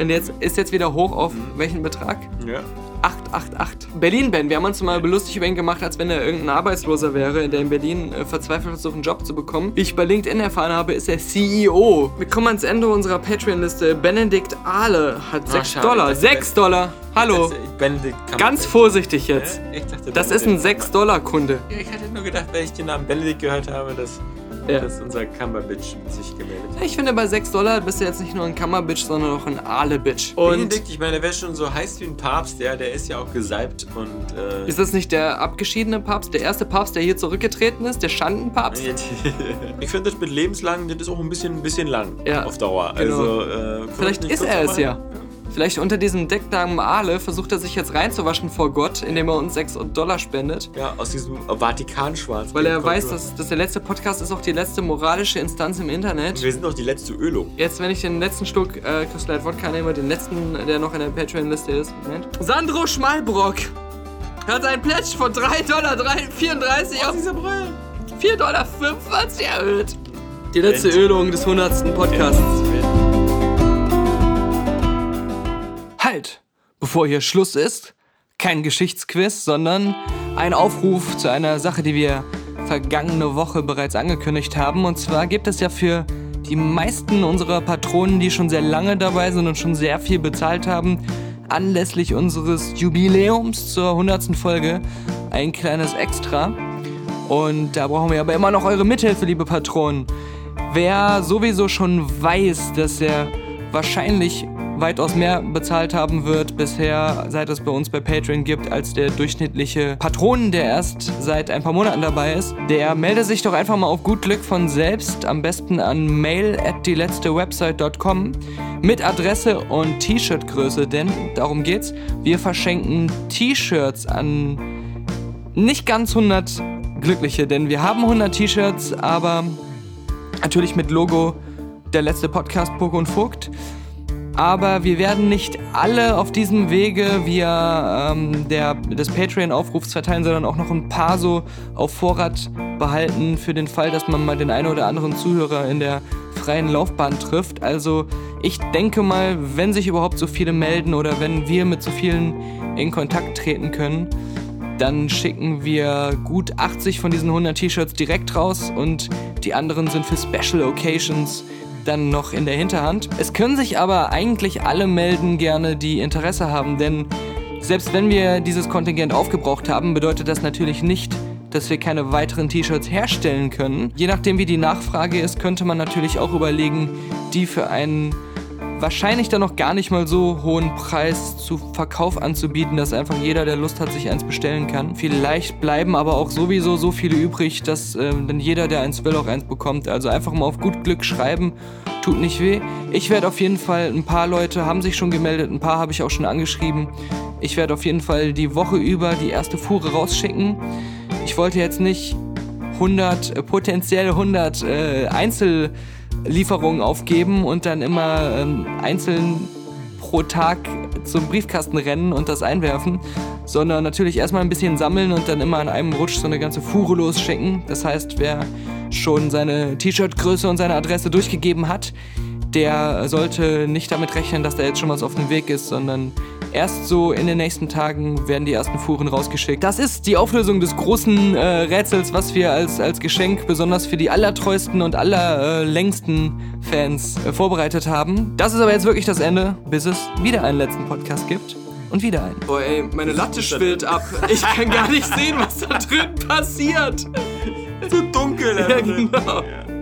Und jetzt ist jetzt wieder hoch auf welchen Betrag? Ja. 888. Berlin Ben, wir haben uns mal belustigt über ihn gemacht, als wenn er irgendein Arbeitsloser wäre, der in Berlin äh, verzweifelt versucht, einen Job zu bekommen. Wie ich bei LinkedIn erfahren habe, ist er CEO. Wir kommen ans Ende unserer Patreon-Liste. Benedikt Ahle hat 6 schade. Dollar. Das- 6 Dollar. Hallo. Benedikt. Ganz vorsichtig jetzt. Dachte, Das ist ein Benedikt- 6-Dollar-Kunde. Ja, Ich hatte nur gedacht, wenn ich den Namen Benedikt gehört habe, dass, Ja. dass unser Cumberbitch sich gemeldet hat. Ich finde, bei 6 Dollar bist du jetzt nicht nur ein Kammerbitch, sondern auch ein Aale-Bitch. Und Benedikt, ich meine, der wäre schon so heiß wie ein Papst, ja, der ist ja auch gesalbt und. Äh, ist das nicht der abgeschiedene Papst, der erste Papst, der hier zurückgetreten ist, der Schandenpapst? ich finde das mit lebenslang, das ist auch ein bisschen, ein bisschen lang Ja, auf Dauer. genau. Also, äh, Vielleicht ist er es ja. Vielleicht unter diesem Decknamen Aale versucht er sich jetzt reinzuwaschen vor Gott, indem er uns 6 Dollar spendet. Ja, aus diesem Vatikanschwarz. Weil er weiß, dass, dass der letzte Podcast ist auch die letzte moralische Instanz im Internet. Wir sind doch die letzte Ölo. Jetzt, wenn ich den letzten Schluck äh, Crystal Light Wodka nehme, den letzten, der noch in der Patreon-Liste ist. Moment. Sandro Schmalbrock hat seinen Pledge von 3,34 Dollar auf dieser Brille. 4,45 Dollar erhöht. Die letzte Ölung des 100. Podcasts. Halt! Bevor hier Schluss ist, kein Geschichtsquiz, sondern ein Aufruf zu einer Sache, die wir vergangene Woche bereits angekündigt haben. Und zwar gibt es ja für die meisten unserer Patronen, die schon sehr lange dabei sind und schon sehr viel bezahlt haben, anlässlich unseres Jubiläums zur 100. Folge ein kleines Extra. Und da brauchen wir aber immer noch eure Mithilfe, liebe Patronen. Wer sowieso schon weiß, dass er wahrscheinlich weitaus mehr bezahlt haben wird bisher, seit es bei uns bei Patreon gibt, als der durchschnittliche Patron, der erst seit ein paar Monaten dabei ist, der melde sich doch einfach mal auf gut Glück von selbst, am besten an mail at die letzte Website.com mit Adresse und T-Shirt-Größe, denn darum geht's. Wir verschenken T-Shirts an nicht ganz 100 Glückliche, denn wir haben 100 T-Shirts, aber Natürlich mit Logo der letzte Podcast Puck und Vogt. Aber wir werden nicht alle auf diesem Wege via ähm, der, des Patreon-Aufrufs verteilen, sondern auch noch ein paar so auf Vorrat behalten für den Fall, dass man mal den einen oder anderen Zuhörer in der freien Laufbahn trifft. Also ich denke mal, wenn sich überhaupt so viele melden oder wenn wir mit so vielen in Kontakt treten können, dann schicken wir gut 80 von diesen 100 T-Shirts direkt raus und die anderen sind für Special Occasions dann noch in der Hinterhand. Es können sich aber eigentlich alle melden gerne, die Interesse haben, denn selbst wenn wir dieses Kontingent aufgebraucht haben, bedeutet das natürlich nicht, dass wir keine weiteren T-Shirts herstellen können. Je nachdem wie die Nachfrage ist, könnte man natürlich auch überlegen, die für einen wahrscheinlich dann noch gar nicht mal so hohen Preis zu Verkauf anzubieten, dass einfach jeder, der Lust hat, sich eins bestellen kann. Vielleicht bleiben aber auch sowieso so viele übrig, dass äh, dann jeder, der eins will, auch eins bekommt. Also einfach mal auf gut Glück schreiben, tut nicht weh. Ich werde auf jeden Fall, ein paar Leute haben sich schon gemeldet, ein paar habe ich auch schon angeschrieben. Ich werde auf jeden Fall die Woche über die erste Fuhre rausschicken. Ich wollte jetzt nicht 100, äh, potenziell 100 äh, Einzel Lieferungen aufgeben und dann immer ähm, einzeln pro Tag zum Briefkasten rennen und das einwerfen, sondern natürlich erstmal ein bisschen sammeln und dann immer an einem Rutsch so eine ganze Fuhre losschicken. Das heißt, wer schon seine T-Shirt-Größe und seine Adresse durchgegeben hat, der sollte nicht damit rechnen, dass da jetzt schon was auf dem Weg ist, sondern Erst so in den nächsten Tagen werden die ersten Fuhren rausgeschickt. Das ist die Auflösung des großen äh, Rätsels, was wir als, als Geschenk besonders für die allertreuesten und allerlängsten Fans äh, vorbereitet haben. Das ist aber jetzt wirklich das Ende, bis es wieder einen letzten Podcast gibt. Und wieder einen. Boah, ey, meine Latte schwillt ab. Ich kann gar nicht sehen, was da drin passiert. Zu dunkel. Ja, genau. Ja.